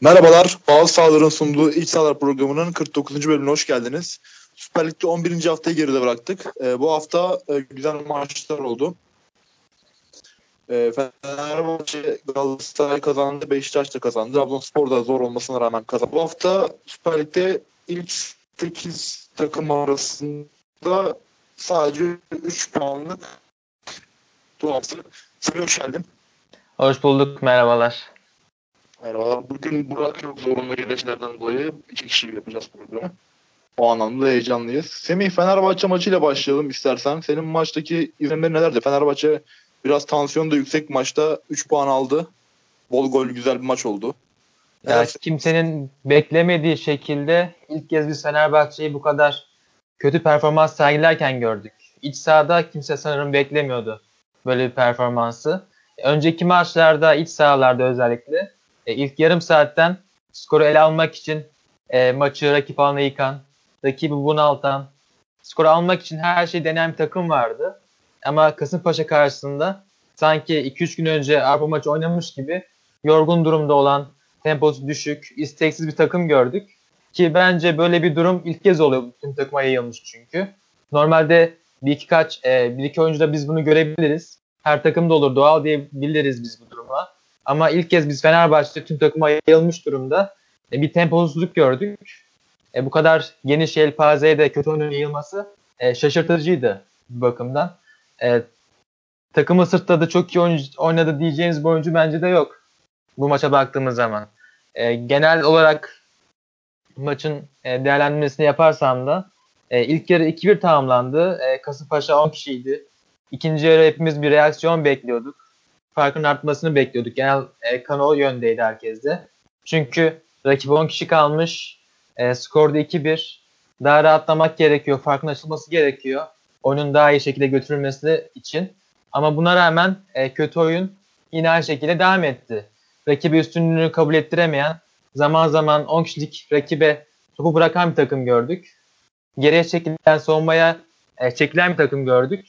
Merhabalar, Bağız Sağlar'ın sunduğu İç Sağlar programının 49. bölümüne hoş geldiniz. Süper Lig'de 11. haftayı geride bıraktık. E, bu hafta e, güzel maçlar oldu. E, Fenerbahçe Galatasaray kazandı, Beşiktaş da kazandı. Trabzonspor da zor olmasına rağmen kazandı. Bu hafta Süper Lig'de ilk 8 takım arasında sadece 3 puanlık. Size hoş geldin. Hoş bulduk, merhabalar. Merhabalar. Bugün Burak yok zorunlu gereçlerden dolayı iki kişi yapacağız programı. O anlamda heyecanlıyız. Semih Fenerbahçe maçıyla başlayalım istersen. Senin maçtaki izlenimlerin nelerdi? Fenerbahçe biraz tansiyon da yüksek maçta 3 puan aldı. Bol gol güzel bir maç oldu. Ya kimsenin beklemediği şekilde ilk kez biz Fenerbahçe'yi bu kadar kötü performans sergilerken gördük. İç sahada kimse sanırım beklemiyordu böyle bir performansı. Önceki maçlarda iç sahalarda özellikle e, ilk yarım saatten skoru ele almak için e, maçı rakip alana yıkan, rakibi bunaltan, skoru almak için her şeyi deneyen bir takım vardı. Ama Kasımpaşa karşısında sanki 2-3 gün önce Avrupa maçı oynamış gibi yorgun durumda olan, temposu düşük, isteksiz bir takım gördük. Ki bence böyle bir durum ilk kez oluyor tüm takıma yayılmış çünkü. Normalde bir iki kaç, e, bir iki oyuncuda biz bunu görebiliriz. Her takımda olur, doğal diyebiliriz biz bu duruma. Ama ilk kez biz Fenerbahçe tüm takıma yayılmış durumda e, bir temposuzluk gördük. E, bu kadar geniş yelpazeye de kötü oyunun yayılması e, şaşırtıcıydı bu bakımdan. E, takımı sırtladı, çok iyi oynadı diyeceğiniz bir oyuncu bence de yok bu maça baktığımız zaman. E, genel olarak maçın e, değerlendirmesini yaparsam da e, ilk yarı 2-1 tamamlandı. E, Kasımpaşa 10 kişiydi. İkinci yarı hepimiz bir reaksiyon bekliyorduk farkın artmasını bekliyorduk. Genel e, kan o yöndeydi herkeste. Çünkü rakip 10 kişi kalmış. E, skorda 2-1. Daha rahatlamak gerekiyor. Farkın açılması gerekiyor. Oyunun daha iyi şekilde götürülmesi için. Ama buna rağmen e, kötü oyun yine aynı şekilde devam etti. Rakibi üstünlüğünü kabul ettiremeyen, zaman zaman 10 kişilik rakibe topu bırakan bir takım gördük. Geriye çekilen savunmaya e, çekilen bir takım gördük.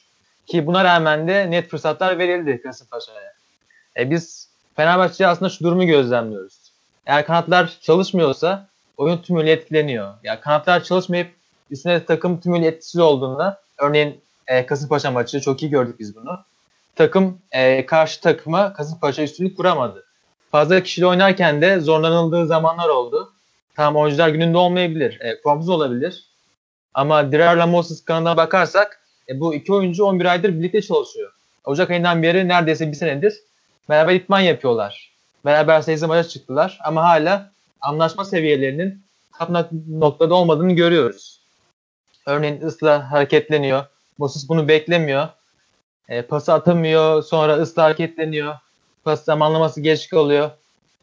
Ki buna rağmen de net fırsatlar verildi Kasımpaşa'ya. E, biz Fenerbahçe'ye aslında şu durumu gözlemliyoruz. Eğer kanatlar çalışmıyorsa oyun tümüyle etkileniyor. Yani kanatlar çalışmayıp üstüne takım tümüyle etkisiz olduğunda örneğin e, Kasımpaşa maçı çok iyi gördük biz bunu. Takım e, karşı takıma Kasımpaşa üstünlük kuramadı. Fazla kişiyle oynarken de zorlanıldığı zamanlar oldu. Tamam oyuncular gününde olmayabilir. E, formsuz olabilir. Ama Dirar Moses kanadına bakarsak e, bu iki oyuncu 11 aydır birlikte çalışıyor. Ocak ayından beri neredeyse bir senedir beraber itman yapıyorlar. Beraber 8 maça çıktılar ama hala anlaşma seviyelerinin top noktada olmadığını görüyoruz. Örneğin ısla hareketleniyor. Moses bunu beklemiyor. E, pası atamıyor. Sonra ısla hareketleniyor. Pas zamanlaması geç kalıyor.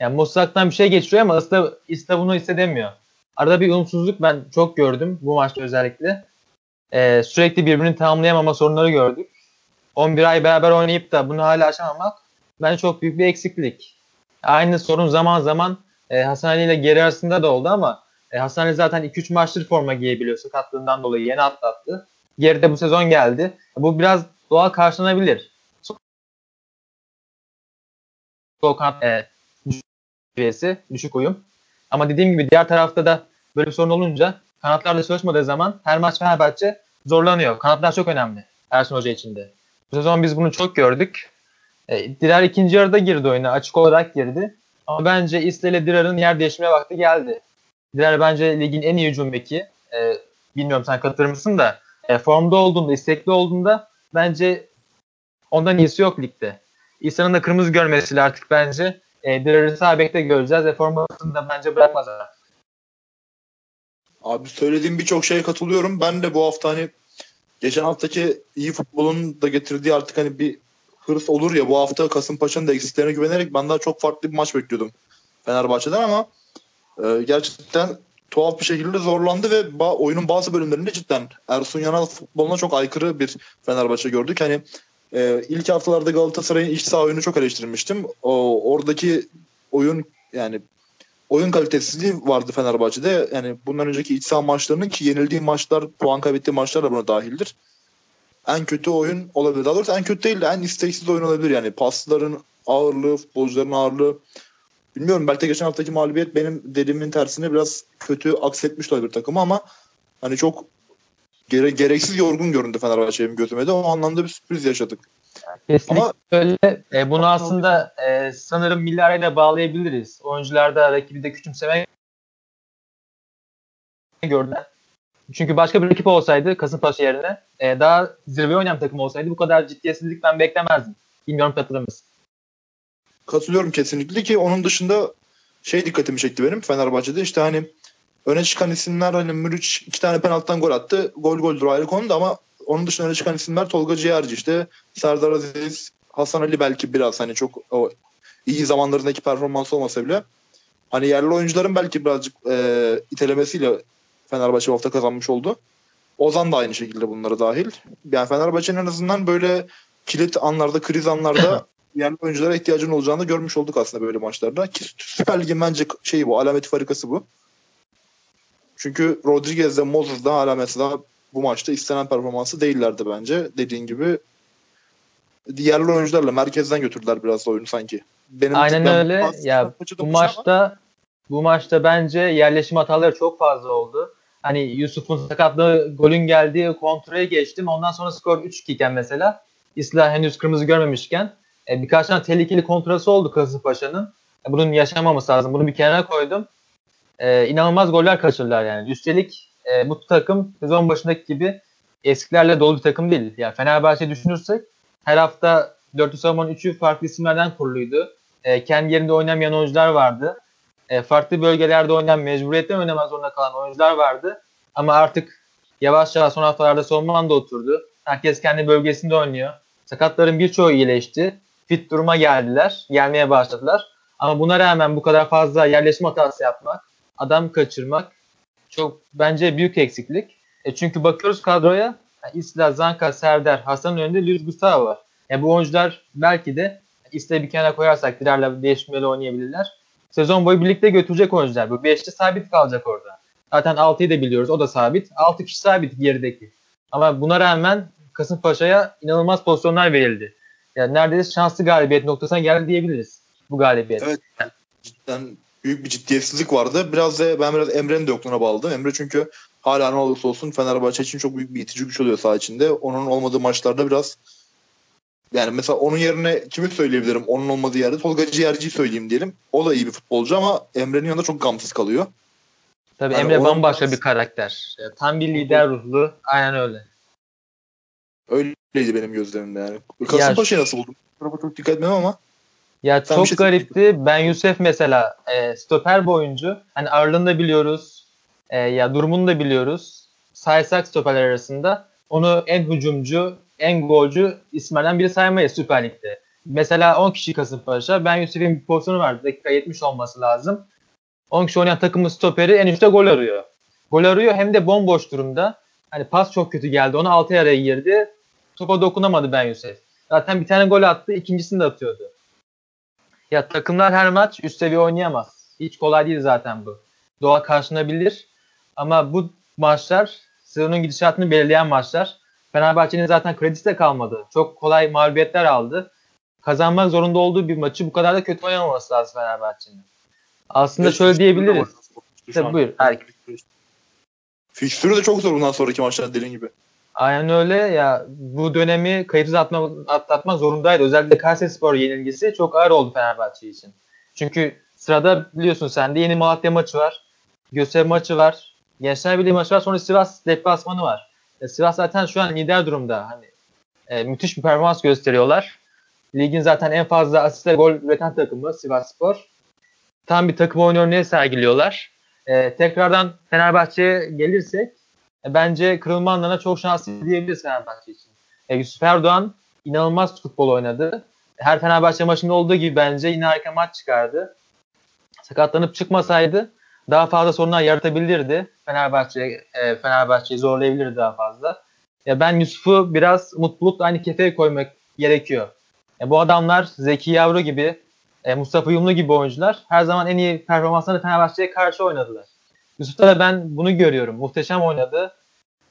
Yani Musak'tan bir şey geçiyor ama ısla, ısla bunu hissedemiyor. Arada bir uyumsuzluk ben çok gördüm bu maçta özellikle. E, sürekli birbirini tamamlayamama sorunları gördük. 11 ay beraber oynayıp da bunu hala aşamamak bence çok büyük bir eksiklik. Aynı sorun zaman zaman e, Hasan Ali ile geri arasında da oldu ama e, Hasan Ali zaten 2-3 maçtır forma giyebiliyor sakatlığından dolayı yeni atlattı. Geride bu sezon geldi. Bu biraz doğal karşılanabilir. Sol kanat e, seviyesi, düşük uyum. Ama dediğim gibi diğer tarafta da böyle bir sorun olunca kanatlarla çalışmadığı zaman her maç Fenerbahçe zorlanıyor. Kanatlar çok önemli Ersun Hoca için de. Bu sezon biz bunu çok gördük. E, Dirar ikinci yarıda girdi oyuna. Açık olarak girdi. Ama bence Isla ile Dirar'ın yer değişmeye vakti geldi. Dirar bence ligin en iyi hücum beki. E, bilmiyorum sen katılır mısın da e, formda olduğunda, istekli olduğunda bence ondan iyisi yok ligde. İsa'nın da kırmızı görmesiyle artık bence e, Dirar'ı sağ göreceğiz ve formasını da bence bırakmaz artık. Abi söylediğim birçok şeye katılıyorum. Ben de bu hafta hani geçen haftaki iyi futbolun da getirdiği artık hani bir hırs olur ya bu hafta Kasımpaşa'nın da eksiklerine güvenerek ben daha çok farklı bir maç bekliyordum Fenerbahçe'den ama e, gerçekten tuhaf bir şekilde zorlandı ve ba- oyunun bazı bölümlerinde cidden Ersun Yanal futboluna çok aykırı bir Fenerbahçe gördük. Hani e, ilk haftalarda Galatasaray'ın iç saha oyunu çok eleştirmiştim. O, oradaki oyun yani oyun kalitesizliği vardı Fenerbahçe'de. Yani bundan önceki iç saha maçlarının ki yenildiği maçlar, puan kaybettiği maçlar da buna dahildir en kötü oyun olabilir. Daha doğrusu en kötü değil de en isteksiz oyun olabilir yani. Pasların ağırlığı, futbolcuların ağırlığı bilmiyorum belki de geçen haftaki mağlubiyet benim dediğimin tersine biraz kötü aksetmiş olabilir takımı ama hani çok gere, gereksiz yorgun göründü Fenerbahçe benim gözüme de. O anlamda bir sürpriz yaşadık. Kesinlikle Ama, öyle. E, bunu aslında e, sanırım milli arayla bağlayabiliriz. Oyuncularda rakibi de küçümseme gördüler. Çünkü başka bir rakip olsaydı Kasımpaşa yerine e, daha zirve oynayan takım olsaydı bu kadar ciddiyetsizlik ben beklemezdim. Bilmiyorum katılır mısın? Katılıyorum kesinlikle ki onun dışında şey dikkatimi çekti benim Fenerbahçe'de işte hani öne çıkan isimler hani Mürüç iki tane penaltıdan gol attı. Gol goldür ayrı konuda ama onun dışında öne çıkan isimler Tolga Ciğerci işte Serdar Aziz, Hasan Ali belki biraz hani çok o, iyi zamanlarındaki performans olmasa bile hani yerli oyuncuların belki birazcık e, itelemesiyle Fenerbahçe bu hafta kazanmış oldu. Ozan da aynı şekilde bunlara dahil. Yani Fenerbahçe'nin en azından böyle kilit anlarda, kriz anlarda yerli oyunculara ihtiyacının olacağını görmüş olduk aslında böyle maçlarda. Ki Süper Lig'in bence şeyi bu, alameti farikası bu. Çünkü Rodriguez'de Moses'da hala mesela bu maçta istenen performansı değillerdi bence. Dediğin gibi diğerli oyuncularla merkezden götürdüler biraz da oyunu sanki. Benim Aynen öyle. Ya bu maçta ama... bu maçta bence yerleşim hataları çok fazla oldu. Hani Yusuf'un sakatlığı golün geldiği kontrole geçtim. Ondan sonra skor 3-2 iken mesela İsla henüz kırmızı görmemişken e, birkaç tane tehlikeli kontrası oldu Kasımpaşa'nın. E, bunun yaşamaması lazım. Bunu bir kenara koydum. E, inanılmaz goller kaçırdılar yani. Üstelik e, bu takım sezon başındaki gibi eskilerle dolu bir takım değil. Yani Fenerbahçe düşünürsek her hafta 400 savunmanın 3'ü farklı isimlerden kuruluydu. E, kendi yerinde oynamayan oyuncular vardı. E, farklı bölgelerde oynayan, mecburiyetten oynamak zorunda kalan oyuncular vardı. Ama artık yavaş yavaş son haftalarda savunman da oturdu. Herkes kendi bölgesinde oynuyor. Sakatların birçoğu iyileşti. Fit duruma geldiler. Gelmeye başladılar. Ama buna rağmen bu kadar fazla yerleşim hatası yapmak, adam kaçırmak çok bence büyük eksiklik. E çünkü bakıyoruz kadroya İsla, Zanka, Serdar, Hasan'ın önünde Luis Gustavo var. Yani bu oyuncular belki de İsla bir kenara koyarsak birerle değişmeli oynayabilirler. Sezon boyu birlikte götürecek oyuncular. Bu 5'te sabit kalacak orada. Zaten 6'yı da biliyoruz. O da sabit. 6 kişi sabit gerideki. Ama buna rağmen Kasımpaşa'ya inanılmaz pozisyonlar verildi. Yani neredeyse şanslı galibiyet noktasına geldi diyebiliriz bu galibiyet. Evet. Cidden büyük bir ciddiyetsizlik vardı. Biraz da ben biraz Emre'nin de yokluğuna bağladım. Emre çünkü hala ne olursa olsun Fenerbahçe için çok büyük bir itici güç oluyor saha içinde. Onun olmadığı maçlarda biraz yani mesela onun yerine kimi söyleyebilirim? Onun olmadığı yerde Tolga Ciğerci'yi söyleyeyim diyelim. O da iyi bir futbolcu ama Emre'nin yanında çok gamsız kalıyor. Tabii yani Emre bambaşka biraz... bir karakter. Tam bir lider ruhlu. Aynen öyle. Öyleydi benim gözlerimde yani. Kasımpaşa'yı nasıl buldum? Tarafa çok dikkat etmem ama. Ya Sen çok şey garipti. Ben Yusuf mesela e, stoper bir oyuncu. Hani ağırlığını da biliyoruz. E, ya durumunu da biliyoruz. Saysak stoperler arasında onu en hücumcu, en golcü isimlerden biri saymayız Süper Lig'de. Mesela 10 kişi Kasımpaşa. Ben Yusuf'un bir pozisyonu vardı. Dakika 70 olması lazım. 10 kişi oynayan takımın stoperi en üstte gol arıyor. Gol arıyor hem de bomboş durumda. Hani pas çok kötü geldi. Onu 6 araya girdi. Topa dokunamadı Ben Yusuf. Zaten bir tane gol attı. ikincisini de atıyordu. Ya takımlar her maç üst seviye oynayamaz. Hiç kolay değil zaten bu. Doğa karşılanabilir. Ama bu maçlar sezonun gidişatını belirleyen maçlar. Fenerbahçe'nin zaten kredisi de kalmadı. Çok kolay mağlubiyetler aldı. Kazanmak zorunda olduğu bir maçı bu kadar da kötü oynamaması lazım Fenerbahçe'nin. Aslında evet, şöyle diyebiliriz. Tabii buyur. Fikstürü de çok zor bundan sonraki maçlar dediğin gibi. Aynen öyle ya bu dönemi kayıtsız atma, atlatma zorundaydı. Özellikle Kayseri Spor yenilgisi çok ağır oldu Fenerbahçe için. Çünkü sırada biliyorsun sen de yeni Malatya maçı var. Gösteri maçı var. Gençler Birliği maçı var. Sonra Sivas deplasmanı var. E, Sivas zaten şu an lider durumda. Hani e, müthiş bir performans gösteriyorlar. Ligin zaten en fazla asist ve gol üreten takımı Sivas Spor. Tam bir takım oyun örneği sergiliyorlar. E, tekrardan Fenerbahçe'ye gelirsek e, bence kırılma çok şanslı diyebiliriz Fenerbahçe için. E, Yusuf Erdoğan inanılmaz futbol oynadı. Her Fenerbahçe maçında olduğu gibi bence yine harika maç çıkardı. Sakatlanıp çıkmasaydı daha fazla sorunlar yaratabilirdi. Fenerbahçe e, Fenerbahçe'yi zorlayabilirdi daha fazla. Ya ben Yusuf'u biraz mutlulukla aynı kefeye koymak gerekiyor. E, bu adamlar Zeki Yavru gibi, e, Mustafa Yumlu gibi oyuncular her zaman en iyi performanslarını Fenerbahçe'ye karşı oynadılar. Yusuf'ta da ben bunu görüyorum. Muhteşem oynadı.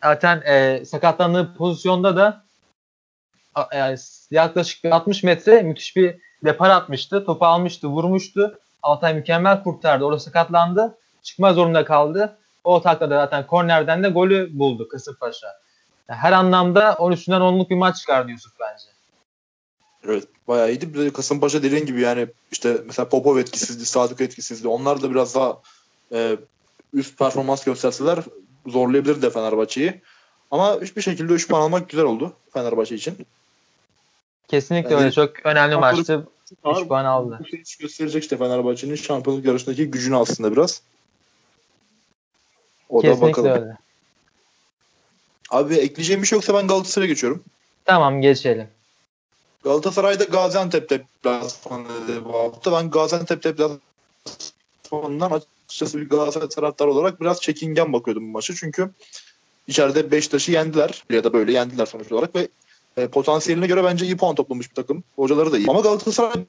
Zaten e, sakatlandığı pozisyonda da e, yaklaşık 60 metre müthiş bir depar atmıştı. Topu almıştı, vurmuştu. Altay mükemmel kurtardı. Orada sakatlandı. Çıkma zorunda kaldı. O takla da zaten kornerden de golü buldu Kasımpaşa. Yani her anlamda 13'ünden 10'luk bir maç çıkardı Yusuf bence. Evet bayağı iyiydi. Bir de Kasımpaşa dediğin gibi yani işte mesela Popov etkisizdi, Sadık etkisizdi. Onlar da biraz daha e, üst performans gösterseler zorlayabilirdi Fenerbahçe'yi. Ama hiçbir şekilde 3 puan almak güzel oldu Fenerbahçe için. Kesinlikle yani, öyle. Çok önemli maçtı. 3 puan aldı. Bu hiç gösterecek işte Fenerbahçe'nin şampiyonluk yarışındaki gücünü aslında biraz. O Kesinlikle da bakalım. öyle. Abi ekleyeceğim bir şey yoksa ben Galatasaray'a geçiyorum. Tamam geçelim. Galatasaray'da Gaziantep deplasmanıydı bu hafta. Ben Gaziantep deplasmanından açıkçası bir Galatasaray taraftarı olarak biraz çekingen bakıyordum bu maçı. Çünkü içeride Beşiktaş'ı yendiler ya da böyle yendiler sonuç olarak ve e, potansiyeline göre bence iyi puan toplamış bir takım. Hocaları da iyi. Ama Galatasaray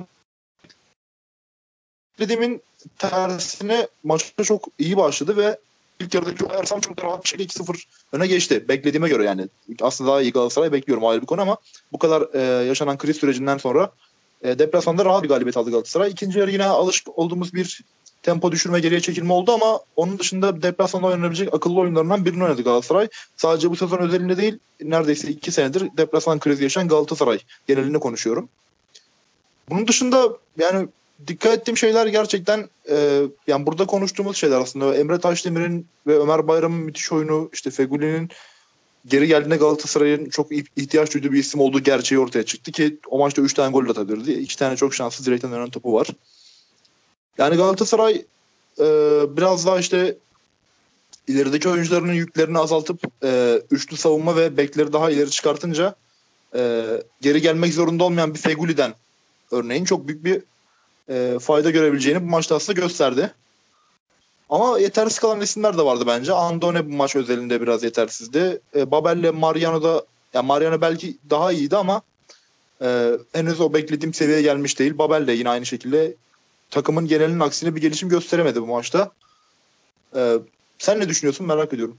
dediğimin tersine maçta çok iyi başladı ve ilk yarıdaki Ersam çok rahat bir şekilde 2-0 öne geçti. Beklediğime göre yani. Aslında daha iyi Galatasaray bekliyorum ayrı bir konu ama bu kadar e, yaşanan kriz sürecinden sonra e, deplasmanda rahat bir galibiyet aldı Galatasaray. İkinci yarı yine alışık olduğumuz bir tempo düşürme geriye çekilme oldu ama onun dışında deplasmanda oynanabilecek akıllı oyunlarından birini oynadı Galatasaray. Sadece bu sezon özelinde değil neredeyse iki senedir deplasman krizi yaşayan Galatasaray genelinde konuşuyorum. Bunun dışında yani dikkat ettiğim şeyler gerçekten e, yani burada konuştuğumuz şeyler aslında. Emre Taşdemir'in ve Ömer Bayram'ın müthiş oyunu, işte Feguli'nin geri geldiğinde Galatasaray'ın çok ihtiyaç duyduğu bir isim olduğu gerçeği ortaya çıktı ki o maçta 3 tane gol atabilirdi. 2 tane çok şanslı direkten dönen topu var. Yani Galatasaray e, biraz daha işte ilerideki oyuncularının yüklerini azaltıp e, üçlü savunma ve bekleri daha ileri çıkartınca e, geri gelmek zorunda olmayan bir Feguli'den örneğin çok büyük bir e, fayda görebileceğini bu maçta aslında gösterdi. Ama yetersiz kalan isimler de vardı bence. Andone bu maç özelinde biraz yetersizdi. E, Babel ile Mariano da yani Mariano belki daha iyiydi ama e, henüz o beklediğim seviyeye gelmiş değil. Babel de yine aynı şekilde takımın genelinin aksine bir gelişim gösteremedi bu maçta. E, sen ne düşünüyorsun merak ediyorum.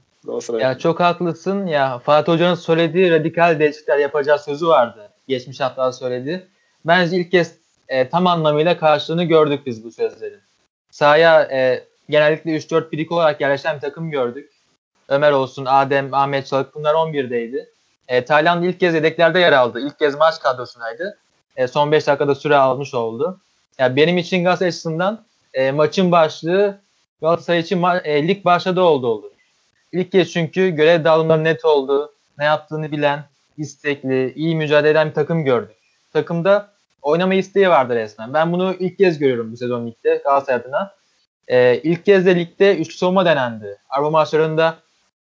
Ya çok haklısın. Ya Fatih Hoca'nın söylediği radikal değişiklikler yapacağı sözü vardı. Geçmiş haftalar söyledi. Bence ilk kez e, tam anlamıyla karşılığını gördük biz bu sözlerin. Sahaya e, genellikle 3-4-1-2 olarak yerleşen bir takım gördük. Ömer olsun, Adem, Ahmet Çalık bunlar 11'deydi. E, Tayland ilk kez yedeklerde yer aldı. İlk kez maç kadrosundaydı. E, son 5 dakikada süre almış oldu. Yani benim için Galatasaray açısından e, maçın başlığı Galatasaray için e, lig başladı oldu oldu. İlk kez çünkü görev dağılımları net oldu. Ne yaptığını bilen, istekli, iyi mücadele eden bir takım gördük. Takımda oynama isteği vardı resmen. Ben bunu ilk kez görüyorum bu sezon ligde Galatasaray adına. Ee, ilk kez de ligde üçlü savunma denendi. Araba maçlarında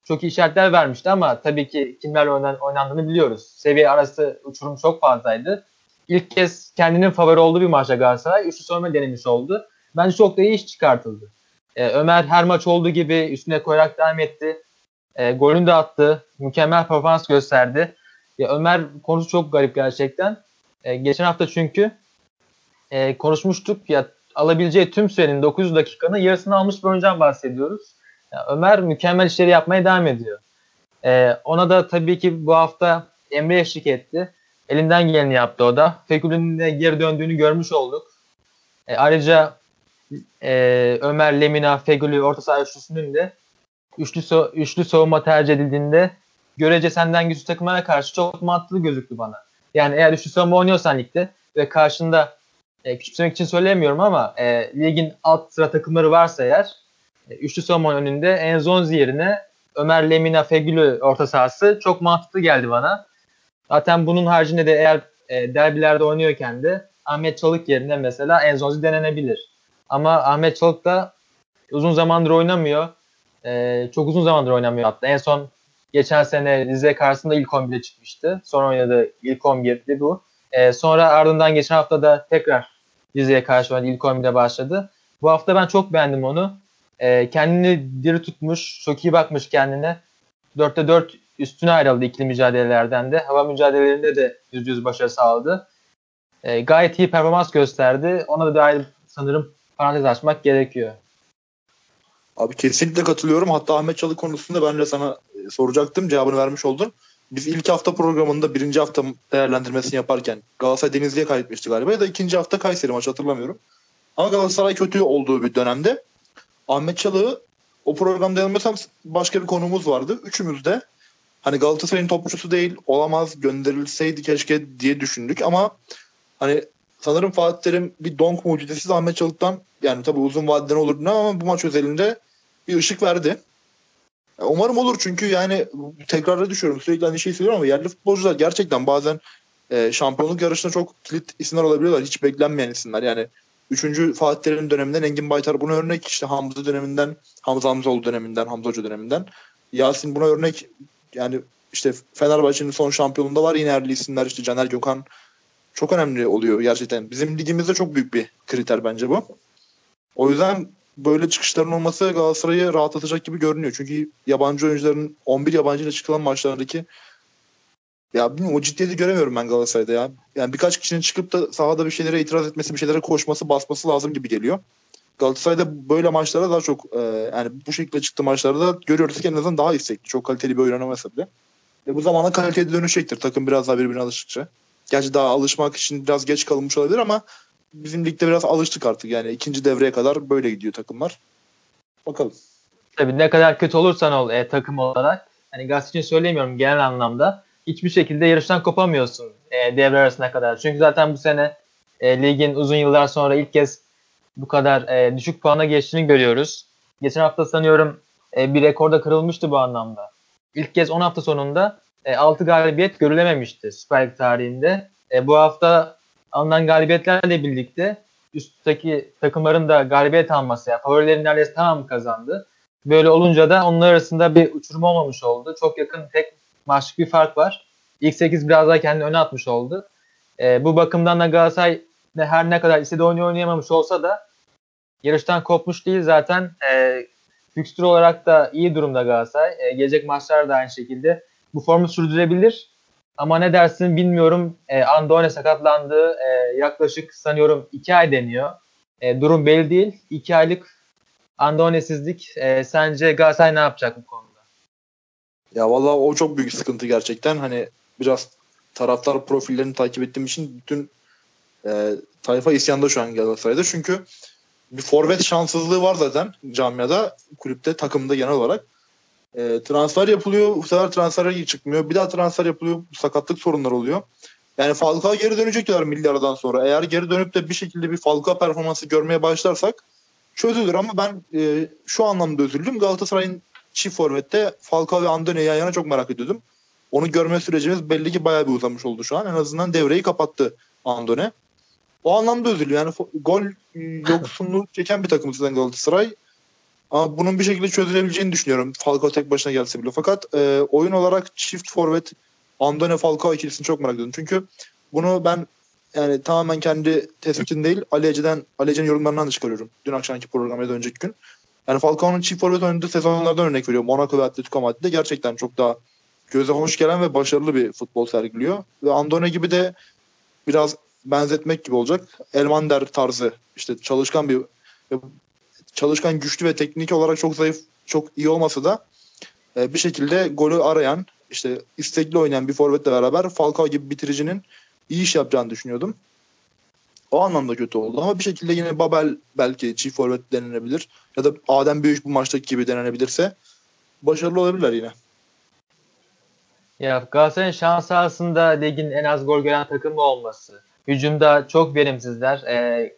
çok iyi işaretler vermişti ama tabii ki kimlerle oynandığını biliyoruz. Seviye arası uçurum çok fazlaydı. İlk kez kendinin favori olduğu bir maçta Galatasaray üçlü savunma denemiş oldu. Bence çok da iyi iş çıkartıldı. Ee, Ömer her maç olduğu gibi üstüne koyarak devam etti. Ee, golünü de attı. Mükemmel performans gösterdi. Ya Ömer konusu çok garip gerçekten. E, geçen hafta çünkü e, konuşmuştuk ya alabileceği tüm sürenin 900 dakikanın yarısını almış bir oyuncudan bahsediyoruz. Yani Ömer mükemmel işleri yapmaya devam ediyor. E, ona da tabii ki bu hafta Emre eşlik etti. Elinden geleni yaptı o da. Fekül'ün de geri döndüğünü görmüş olduk. E, ayrıca e, Ömer, Lemina, Fegül'ü orta saha üçlüsünün de üçlü, so üçlü savunma tercih edildiğinde görece senden güçlü takımlara karşı çok mantıklı gözüktü bana. Yani eğer üçlü savunma oynuyorsan ligde ve karşında e, küçümsemek için söylemiyorum ama e, ligin alt sıra takımları varsa eğer e, üçlü savunma önünde Enzonzi yerine Ömer Lemina Fegülü orta sahası çok mantıklı geldi bana. Zaten bunun haricinde de eğer e, derbilerde oynuyorken de Ahmet Çalık yerine mesela Enzonzi denenebilir. Ama Ahmet Çalık da uzun zamandır oynamıyor. E, çok uzun zamandır oynamıyor hatta. En son Geçen sene Rize karşısında ilk 11'e çıkmıştı. Sonra oynadı ilk 11'di bu. E, sonra ardından geçen hafta da tekrar Rize'ye karşı oynadı. ilk 11'de başladı. Bu hafta ben çok beğendim onu. E, kendini diri tutmuş, çok iyi bakmış kendine. 4'te 4 üstüne ayrıldı ikili mücadelelerden de. Hava mücadelelerinde de %100 başarı sağladı. E, gayet iyi performans gösterdi. Ona da dair sanırım parantez açmak gerekiyor. Abi kesinlikle katılıyorum. Hatta Ahmet Çalık konusunda ben de sana e, soracaktım. Cevabını vermiş oldun. Biz ilk hafta programında birinci hafta değerlendirmesini yaparken Galatasaray Denizli'ye kaybetmişti galiba ya da ikinci hafta Kayseri maçı hatırlamıyorum. Ama Galatasaray kötü olduğu bir dönemde Ahmet Çalık'ı o programda yanılmıyorsam başka bir konumuz vardı. Üçümüz de hani Galatasaray'ın topçusu değil olamaz gönderilseydi keşke diye düşündük ama hani sanırım Fatih Terim bir donk mucizesi Ahmet Çalık'tan yani tabii uzun vadeden olurdu ama bu maç özelinde bir ışık verdi. Umarım olur çünkü yani tekrarda düşüyorum sürekli aynı şeyi söylüyorum ama yerli futbolcular gerçekten bazen e, şampiyonluk yarışında çok kilit isimler olabiliyorlar. Hiç beklenmeyen isimler. Yani 3. Fatih Terim döneminden Engin Baytar buna örnek. işte Hamza döneminden, Hamza Hamzoğlu döneminden, Hamza Hoca döneminden. Yasin buna örnek. Yani işte Fenerbahçe'nin son şampiyonunda var yine yerli isimler. işte Caner Gökhan çok önemli oluyor gerçekten. Bizim ligimizde çok büyük bir kriter bence bu. O yüzden böyle çıkışların olması Galatasaray'ı rahatlatacak gibi görünüyor. Çünkü yabancı oyuncuların 11 yabancı ile çıkılan maçlardaki ya bilmiyorum o ciddiyeti göremiyorum ben Galatasaray'da ya. Yani birkaç kişinin çıkıp da sahada bir şeylere itiraz etmesi, bir şeylere koşması, basması lazım gibi geliyor. Galatasaray'da böyle maçlara daha çok e, yani bu şekilde çıktı maçlarda görüyoruz ki en azından daha istekli. Çok kaliteli bir oyun oynamasa bile. Ve bu zamana kaliteli dönüşecektir. Takım biraz daha birbirine alıştıkça. Gerçi daha alışmak için biraz geç kalınmış olabilir ama bizim ligde biraz alıştık artık. Yani ikinci devreye kadar böyle gidiyor takımlar. Bakalım. Tabii ne kadar kötü olursan ol e, takım olarak. Hani Galatasaray için söylemiyorum genel anlamda. Hiçbir şekilde yarıştan kopamıyorsun e, devre arasına kadar. Çünkü zaten bu sene e, ligin uzun yıllar sonra ilk kez bu kadar e, düşük puana geçtiğini görüyoruz. Geçen hafta sanıyorum e, bir rekorda kırılmıştı bu anlamda. İlk kez 10 hafta sonunda e, 6 galibiyet görülememişti Süper Lig tarihinde. E, bu hafta alınan galibiyetlerle birlikte üstteki takımların da galibiyet alması, yani favorilerin neredeyse tamamı kazandı. Böyle olunca da onlar arasında bir uçurum olmamış oldu. Çok yakın tek maçlık bir fark var. İlk 8 biraz daha kendini öne atmış oldu. E, bu bakımdan da Galatasaray her ne kadar istediği oyunu oynayamamış olsa da yarıştan kopmuş değil zaten. E, fikstür olarak da iyi durumda Galatasaray. E, gelecek maçlar da aynı şekilde. Bu formu sürdürebilir. Ama ne dersin bilmiyorum. E, Andone sakatlandı. E, yaklaşık sanıyorum 2 ay deniyor. E, durum belli değil. 2 aylık Andone'sizlik. E, sence Galatasaray ne yapacak bu konuda? Ya vallahi o çok büyük sıkıntı gerçekten. Hani biraz taraftar profillerini takip ettiğim için bütün e, tayfa isyanda şu an Galatasaray'da. Çünkü bir forvet şanssızlığı var zaten camiada, kulüpte, takımda genel olarak. E, transfer yapılıyor. Bu sefer transfer çıkmıyor. Bir daha transfer yapılıyor. Sakatlık sorunları oluyor. Yani Falcao geri dönecek diyorlar milli sonra. Eğer geri dönüp de bir şekilde bir Falcao performansı görmeye başlarsak çözülür ama ben e, şu anlamda üzüldüm. Galatasaray'ın çift forvette Falcao ve Andone'yi yan yana çok merak ediyordum. Onu görme sürecimiz belli ki bayağı bir uzamış oldu şu an. En azından devreyi kapattı Andone. O anlamda üzülüyor. Yani gol yoksunluğu çeken bir takım zaten Galatasaray. Ama bunun bir şekilde çözülebileceğini düşünüyorum. Falcao tek başına gelse bile. Fakat e, oyun olarak çift forvet Andone Falcao ikilisini çok merak ediyorum. Çünkü bunu ben yani tamamen kendi tespitim değil Ali Ece'den Ali Ece'nin yorumlarından da çıkarıyorum. Dün akşamki programda önceki gün. Yani Falcao'nun çift forvet oynadığı sezonlardan örnek veriyorum. Monaco ve Atletico Madrid'de gerçekten çok daha göze hoş gelen ve başarılı bir futbol sergiliyor. Ve Andone gibi de biraz benzetmek gibi olacak. Elmander tarzı işte çalışkan bir çalışkan, güçlü ve teknik olarak çok zayıf, çok iyi olmasa da e, bir şekilde golü arayan, işte istekli oynayan bir forvetle beraber Falcao gibi bitiricinin iyi iş yapacağını düşünüyordum. O anlamda kötü oldu ama bir şekilde yine Babel belki çift forvet denilebilir ya da Adem Büyük bu maçtaki gibi denenebilirse başarılı olabilirler yine. Ya Galatasaray'ın şans aslında ligin en az gol gören takımı olması. Hücumda çok verimsizler. Ee,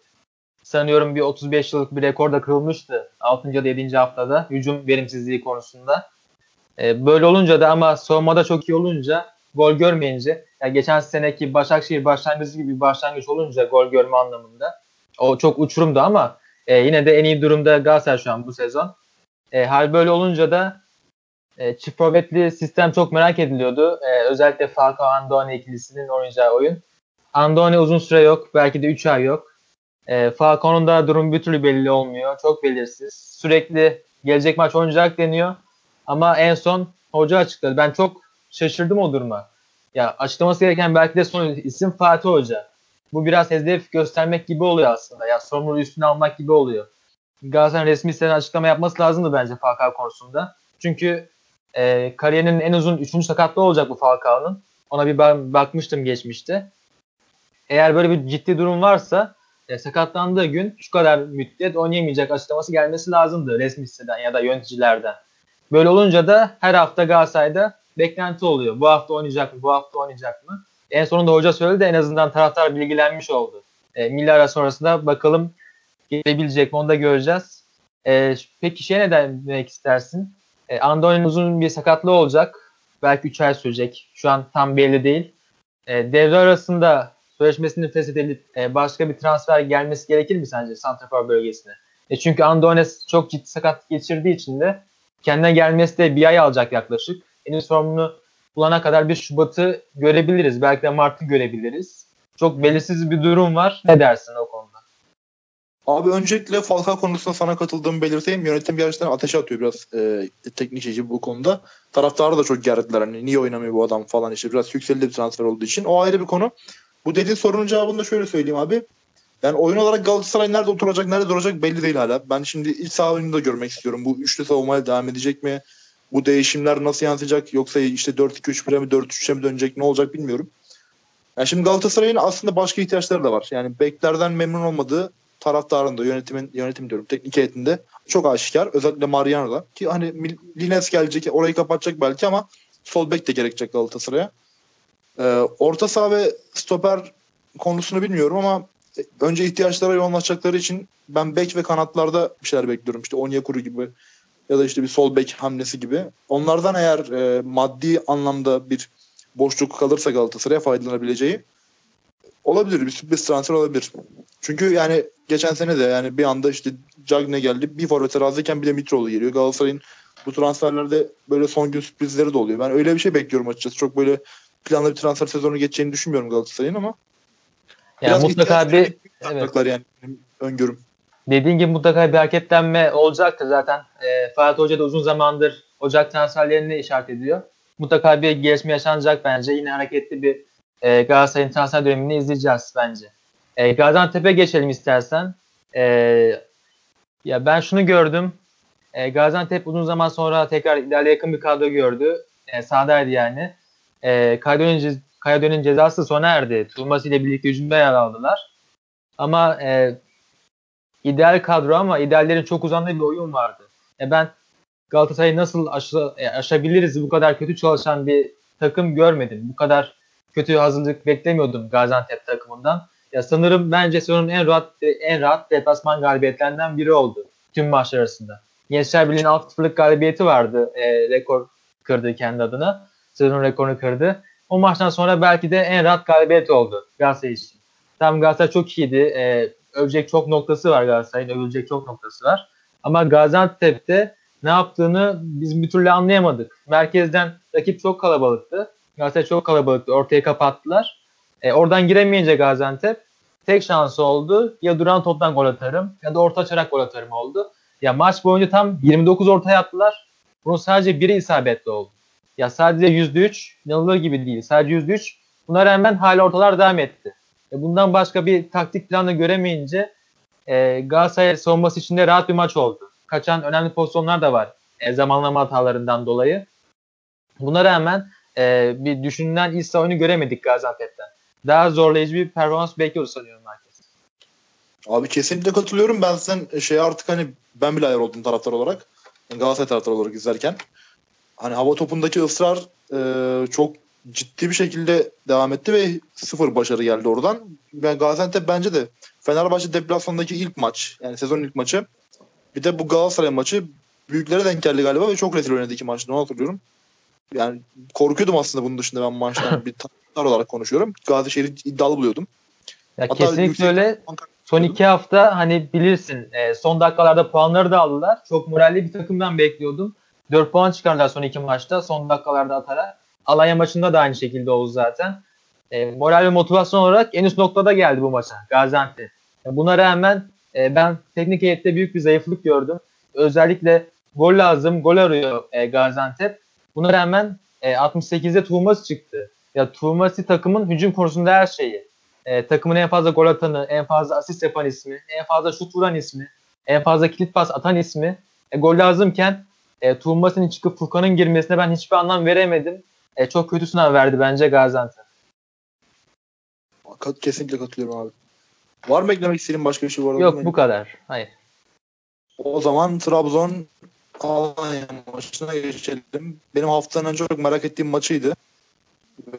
sanıyorum bir 35 yıllık bir rekor da kırılmıştı 6. ya da 7. haftada hücum verimsizliği konusunda. Ee, böyle olunca da ama savunmada çok iyi olunca gol görmeyince yani geçen seneki Başakşehir başlangıcı gibi bir başlangıç olunca gol görme anlamında o çok uçurumdu ama e, yine de en iyi durumda Galatasaray şu an bu sezon. E, hal böyle olunca da e, çift forvetli sistem çok merak ediliyordu. E, özellikle Falcao Andone ikilisinin oynayacağı oyun. Andone uzun süre yok. Belki de 3 ay yok. E, Falcao'nun da durum bir türlü belli olmuyor. Çok belirsiz. Sürekli gelecek maç oynayacak deniyor. Ama en son hoca açıkladı. Ben çok şaşırdım o duruma. Ya açıklaması gereken belki de son isim Fatih Hoca. Bu biraz hedef göstermek gibi oluyor aslında. Ya sorumluluğu üstüne almak gibi oluyor. Galatasaray'ın resmi siteden açıklama yapması lazımdı bence Falcao konusunda. Çünkü e, kariyerinin en uzun 3. sakatlığı olacak bu Falcao'nun. Ona bir bakmıştım geçmişte. Eğer böyle bir ciddi durum varsa e, sakatlandığı gün şu kadar müddet oynayamayacak açıklaması gelmesi lazımdı resmi siteden ya da yöneticilerden. Böyle olunca da her hafta Galatasaray'da beklenti oluyor. Bu hafta oynayacak mı? Bu hafta oynayacak mı? En sonunda hoca söyledi en azından taraftar bilgilenmiş oldu. E, milli ara sonrasında bakalım gelebilecek mi onu da göreceğiz. E, peki şey ne demek istersin? E, Andoni'nin uzun bir sakatlığı olacak. Belki 3 ay sürecek. Şu an tam belli değil. E, devre arasında sözleşmesinin feshedilip e, başka bir transfer gelmesi gerekir mi sence Santrafor bölgesine? E, çünkü Andones çok ciddi sakat geçirdiği için de kendine gelmesi de bir ay alacak yaklaşık. Henüz formunu bulana kadar bir Şubat'ı görebiliriz. Belki de Mart'ı görebiliriz. Çok belirsiz bir durum var. Ne dersin o konuda? Abi öncelikle Falcao konusunda sana katıldığımı belirteyim. Yönetim gerçekten ateşe atıyor biraz e, teknik şeyci bu konuda. Taraftarı da çok gerdiler. Hani niye oynamıyor bu adam falan işte. Biraz yükseldi bir transfer olduğu için. O ayrı bir konu. Bu dediğin sorunun cevabını da şöyle söyleyeyim abi. Yani oyun olarak Galatasaray nerede oturacak, nerede duracak belli değil hala. Ben şimdi iç saha oyunu da görmek istiyorum. Bu üçlü savunmaya devam edecek mi? Bu değişimler nasıl yansıyacak? Yoksa işte 4-2-3-1'e mi 4-3'e mi dönecek? Ne olacak bilmiyorum. Yani şimdi Galatasaray'ın aslında başka ihtiyaçları da var. Yani beklerden memnun olmadığı taraftarın da yönetimin yönetim diyorum teknik heyetinde çok aşikar. Özellikle Mariano'da ki hani Lines gelecek orayı kapatacak belki ama sol bek de gerekecek Galatasaray'a. Ee, orta saha ve stoper konusunu bilmiyorum ama önce ihtiyaçlara yoğunlaşacakları için ben bek ve kanatlarda bir şeyler bekliyorum. İşte Onyekuru gibi ya da işte bir sol bek hamlesi gibi. Onlardan eğer e, maddi anlamda bir boşluk kalırsa Galatasaray'a faydalanabileceği olabilir. Bir sürpriz transfer olabilir. Çünkü yani geçen sene de yani bir anda işte Cagne geldi. Bir forvet razıyken bir de Mitroğlu geliyor. Galatasaray'ın bu transferlerde böyle son gün sürprizleri de oluyor. Ben öyle bir şey bekliyorum açıkçası. Çok böyle planlı bir transfer sezonu geçeceğini düşünmüyorum Galatasaray'ın ama yani mutlaka bir evet. yani öngörüm. Dediğin gibi mutlaka bir hareketlenme olacaktır zaten. E, Fatih Hoca da uzun zamandır Ocak transferlerini işaret ediyor. Mutlaka bir gelişme yaşanacak bence. Yine hareketli bir e, Galatasaray'ın transfer dönemini izleyeceğiz bence. E, Gaziantep'e geçelim istersen. E, ya ben şunu gördüm. E, Gaziantep uzun zaman sonra tekrar ideale yakın bir kadro gördü. E, sahadaydı yani. E, Kaydön'ün Kaydön'ün cezası sona erdi. Turması ile birlikte hücumda yer aldılar. Ama e, ideal kadro ama ideallerin çok uzandığı bir oyun vardı. E, ben Galatasaray'ı nasıl aşı, e, aşabiliriz bu kadar kötü çalışan bir takım görmedim. Bu kadar kötü hazırlık beklemiyordum Gaziantep takımından. Ya sanırım bence sezonun en rahat en rahat deplasman galibiyetlerinden biri oldu tüm maçlar arasında. Gençler Birliği'nin 6-0'lık galibiyeti vardı. E, rekor kırdı kendi adına. Sezon rekorunu kırdı. O maçtan sonra belki de en rahat galibiyet oldu Galatasaray için. Tam Galatasaray çok iyiydi. E, övecek çok noktası var Galatasaray'ın. Övülecek çok noktası var. Ama Gaziantep'te ne yaptığını biz bir türlü anlayamadık. Merkezden rakip çok kalabalıktı. Galatasaray çok kalabalıktı. Ortaya kapattılar. E, oradan giremeyince Gaziantep tek şansı oldu. Ya duran toptan gol atarım ya da orta açarak gol atarım oldu. Ya maç boyunca tam 29 orta attılar. Bunun sadece biri isabetli oldu. Ya sadece %3 inanılır gibi değil. Sadece %3 buna rağmen hala ortalar devam etti. E, bundan başka bir taktik planı göremeyince e, Galatasaray savunması için de rahat bir maç oldu. Kaçan önemli pozisyonlar da var e, zamanlama hatalarından dolayı. Buna rağmen e, bir düşünülen İsa oyunu göremedik Gaziantep'ten. Daha zorlayıcı bir performans bekliyoruz sanıyorum herkes. Abi kesinlikle katılıyorum. Ben sen şey artık hani ben bile ayar oldum taraftar olarak. Galatasaray taraftar olarak izlerken. Hani hava topundaki ısrar e, çok ciddi bir şekilde devam etti ve sıfır başarı geldi oradan. Ben Gaziantep bence de Fenerbahçe deplasmandaki ilk maç yani sezonun ilk maçı bir de bu Galatasaray maçı büyüklere denk geldi galiba ve çok rezil oynadı iki maçta onu hatırlıyorum. Yani korkuyordum aslında bunun dışında ben maçtan bir taraftar olarak konuşuyorum. Gazişehir'i iddialı buluyordum. Ya Hatta kesinlikle öyle. Son iki hafta hani bilirsin e, son dakikalarda puanları da aldılar. Çok moralli bir takımdan bekliyordum. 4 puan çıkardılar son iki maçta son dakikalarda atarak. Alanya maçında da aynı şekilde oldu zaten. E, moral ve motivasyon olarak en üst noktada geldi bu maça Gaziantep. E, buna rağmen e, ben teknik heyette büyük bir zayıflık gördüm. Özellikle gol lazım, gol arıyor e, Gaziantep. Buna rağmen e, 68'de Tuğmas çıktı. Ya Tuğmas'ı takımın hücum konusunda her şeyi. E, takımın en fazla gol atanı, en fazla asist yapan ismi, en fazla şut vuran ismi, en fazla kilit pas atan ismi. E, gol lazımken e, Tuğmas'ın çıkıp Furkan'ın girmesine ben hiçbir anlam veremedim. E, çok kötü sınav verdi bence Gaziantep. Kesinlikle katılıyorum abi. Var mı eklemek istediğin başka bir şey var? Yok bu kadar. Hayır. O zaman Trabzon Alanya maçına geçelim. Benim haftanın çok merak ettiğim maçıydı.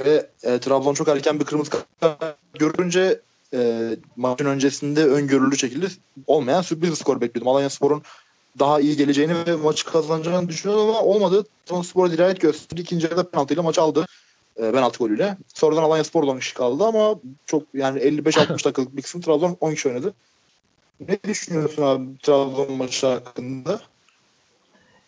Ve e, Trabzon çok erken bir kırmızı kart görünce e, maçın öncesinde öngörülü şekilde olmayan sürpriz skor bekliyordum. Alanya Spor'un daha iyi geleceğini ve maçı kazanacağını düşünüyordum ama olmadı. Trabzonspor dirayet gösterdi. İkinci yarıda penaltıyla maçı aldı. E, penaltı golüyle. Sonradan Alanya Spor 10 kişi kaldı ama çok yani 55-60 dakikalık bir kısım Trabzon 10 kişi oynadı. Ne düşünüyorsun abi Trabzon maçı hakkında?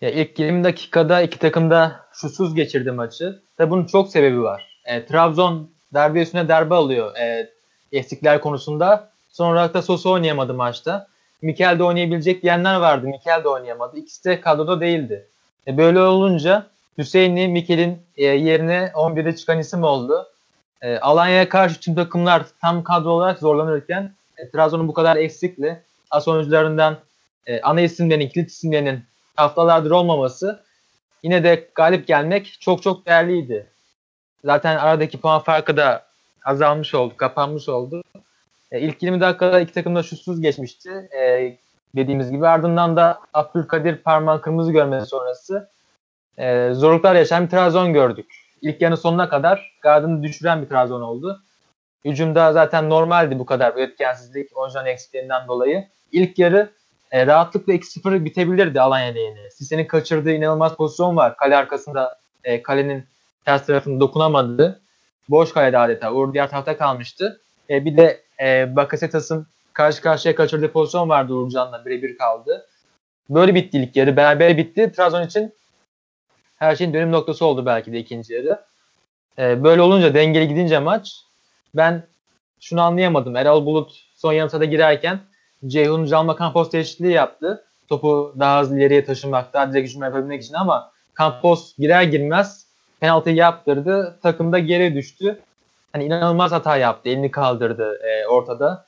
Ya ilk 20 dakikada iki takım da şutsuz geçirdi maçı. Tabi bunun çok sebebi var. E, Trabzon derbi üstüne derbe alıyor e, eksikler konusunda. Son olarak da Sosa oynayamadı maçta. Mikel de oynayabilecek diyenler vardı. Mikel de oynayamadı. İkisi de kadroda değildi. E, böyle olunca Hüseyin'i Mikel'in e, yerine 11'de çıkan isim oldu. E, Alanya'ya karşı tüm takımlar tam kadro olarak zorlanırken e, Trabzon'un bu kadar eksikli as oyuncularından e, ana isimlerinin, kilit isimlerinin haftalardır olmaması yine de galip gelmek çok çok değerliydi. Zaten aradaki puan farkı da azalmış oldu, kapanmış oldu. E, ilk 20 dakikada iki takım da şutsuz geçmişti. E, dediğimiz gibi ardından da Abdülkadir parmağın kırmızı görmesi sonrası e, zorluklar yaşayan bir Trabzon gördük. İlk yarının sonuna kadar gardını düşüren bir Trabzon oldu. Hücumda zaten normaldi bu kadar bir etkensizlik oyuncuların eksiklerinden dolayı. İlk yarı e, rahatlıkla 2-0 bitebilirdi Alanya lehine. Sisse'nin kaçırdığı inanılmaz pozisyon var. Kale arkasında e, kalenin ters tarafında dokunamadı. Boş kalede adeta. Uğur diğer tarafta kalmıştı. E, bir de e, Bakasetas'ın karşı karşıya kaçırdığı pozisyon vardı Uğurcan'la birebir kaldı. Böyle bitti ilk yarı. Beraber bitti. Trabzon için her şeyin dönüm noktası oldu belki de ikinci yarı. E, böyle olunca dengeli gidince maç ben şunu anlayamadım. Erol Bulut son yarım girerken Ceyhun Calma Campos değişikliği yaptı. Topu daha hızlı ileriye taşımakta, direkt hücum yapabilmek için ama Campos girer girmez penaltıyı yaptırdı. Takımda geri düştü. Hani inanılmaz hata yaptı. Elini kaldırdı e, ortada.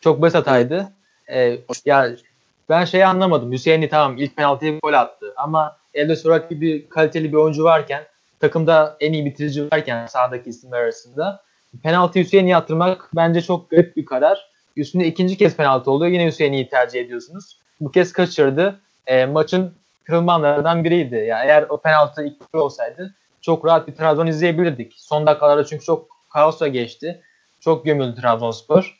Çok basit hataydı. E, ya ben şeyi anlamadım. Hüseyin'i tamam ilk penaltıyı gol attı ama elde Sorak gibi kaliteli bir oyuncu varken takımda en iyi bitirici varken sahadaki isimler arasında penaltı Hüseyin'i yatırmak bence çok garip bir karar. Üstünde ikinci kez penaltı oluyor. Yine Hüseyin'i tercih ediyorsunuz. Bu kez kaçırdı. E, maçın kırılma biriydi. Yani eğer o penaltı ilk olsaydı çok rahat bir Trabzon izleyebilirdik. Son dakikalarda çünkü çok kaosla geçti. Çok gömüldü Trabzonspor.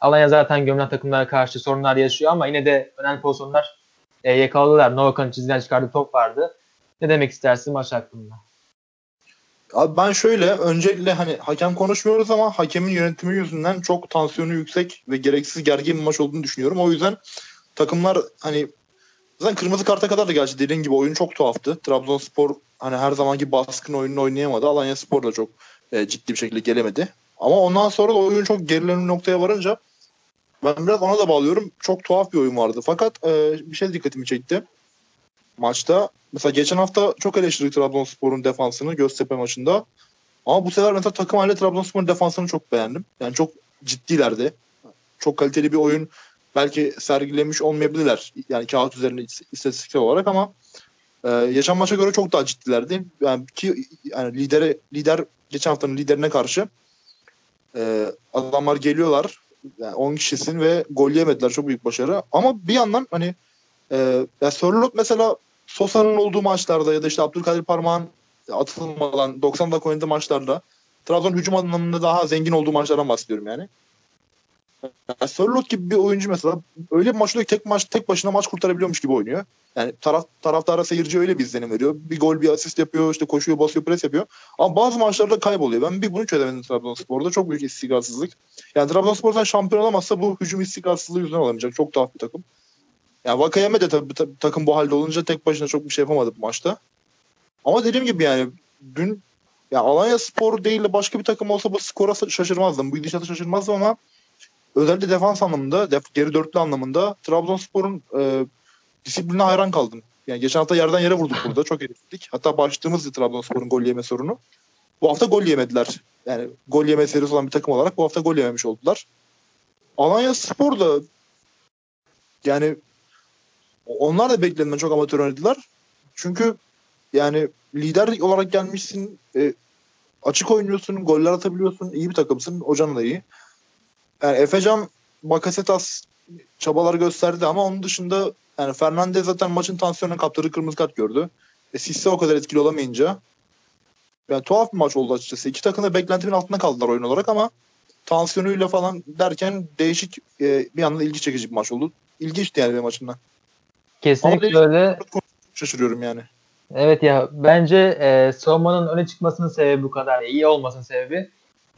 Alanya zaten gömülen takımlara karşı sorunlar yaşıyor ama yine de önemli pozisyonlar e, yakaladılar. Novakan'ın çizgiden çıkardığı top vardı. Ne demek istersin maç hakkında? Abi ben şöyle öncelikle hani hakem konuşmuyoruz ama hakemin yönetimi yüzünden çok tansiyonu yüksek ve gereksiz gergin bir maç olduğunu düşünüyorum. O yüzden takımlar hani zaten kırmızı karta kadar da gerçi dediğin gibi oyun çok tuhaftı. Trabzonspor hani her zamanki baskın oyununu oynayamadı. Alanya Spor da çok e, ciddi bir şekilde gelemedi. Ama ondan sonra da oyun çok gerilen noktaya varınca ben biraz ona da bağlıyorum. Çok tuhaf bir oyun vardı. Fakat e, bir şey dikkatimi çekti. Maçta mesela geçen hafta çok eleştirdik Trabzonspor'un defansını Göztepe maçında. Ama bu sefer mesela takım halinde Trabzonspor'un defansını çok beğendim. Yani çok ciddilerdi. Çok kaliteli bir oyun belki sergilemiş olmayabilirler. Yani kağıt üzerinde istatistiksel olarak ama e, yaşam maça göre çok daha ciddilerdi. Yani ki yani lidere lider geçen haftanın liderine karşı e, adamlar geliyorlar. Yani 10 kişisin ve gol yemediler. Çok büyük başarı. Ama bir yandan hani e, ya mesela Sosa'nın olduğu maçlarda ya da işte Abdülkadir Parmağan atılmadan 90 dakika oynadığı maçlarda Trabzon hücum anlamında daha zengin olduğu maçlardan bahsediyorum yani. Yani Sörlot gibi bir oyuncu mesela öyle bir maçta tek maç tek başına maç kurtarabiliyormuş gibi oynuyor. Yani taraf taraftara seyirci öyle bir izlenim veriyor. Bir gol bir asist yapıyor, işte koşuyor, basıyor, pres yapıyor. Ama bazı maçlarda kayboluyor. Ben bir bunu çözemedim Trabzonspor'da. Çok büyük istikrarsızlık. Yani Trabzonspor'dan şampiyon olamazsa bu hücum istikrarsızlığı yüzünden olamayacak. Çok tuhaf bir takım. Yani Vakayeme de tabii takım bu halde olunca tek başına çok bir şey yapamadı bu maçta. Ama dediğim gibi yani dün ya Alanya Spor değil de başka bir takım olsa bu skora şaşırmazdım. Bu gidişata şaşırmazdım ama özellikle defans anlamında, def, geri dörtlü anlamında Trabzonspor'un e, disipline hayran kaldım. Yani geçen hafta yerden yere vurduk burada. Çok heriflik. Hatta başladığımızdı Trabzonspor'un gol yeme sorunu. Bu hafta gol yemediler. Yani gol yeme serisi olan bir takım olarak bu hafta gol yememiş oldular. Alanya Spor da yani onlar da beklediğinden çok amatör oynadılar. Çünkü yani lider olarak gelmişsin. E, açık oynuyorsun. Goller atabiliyorsun. iyi bir takımsın. Hocan da iyi. Yani Efecan Bakasetas çabalar gösterdi ama onun dışında yani Fernandez zaten maçın tansiyonuna kaptırdığı kırmızı kart gördü. E Sisse o kadar etkili olamayınca yani tuhaf bir maç oldu açıkçası. İki takım da beklentimin altında kaldılar oyun olarak ama tansiyonuyla falan derken değişik e, bir yandan ilgi çekici bir maç oldu. İlginçti yani benim açımdan. Kesinlikle öyle. Şaşırıyorum yani. Evet ya bence e, savunmanın öne çıkmasının sebebi bu kadar iyi olmasının sebebi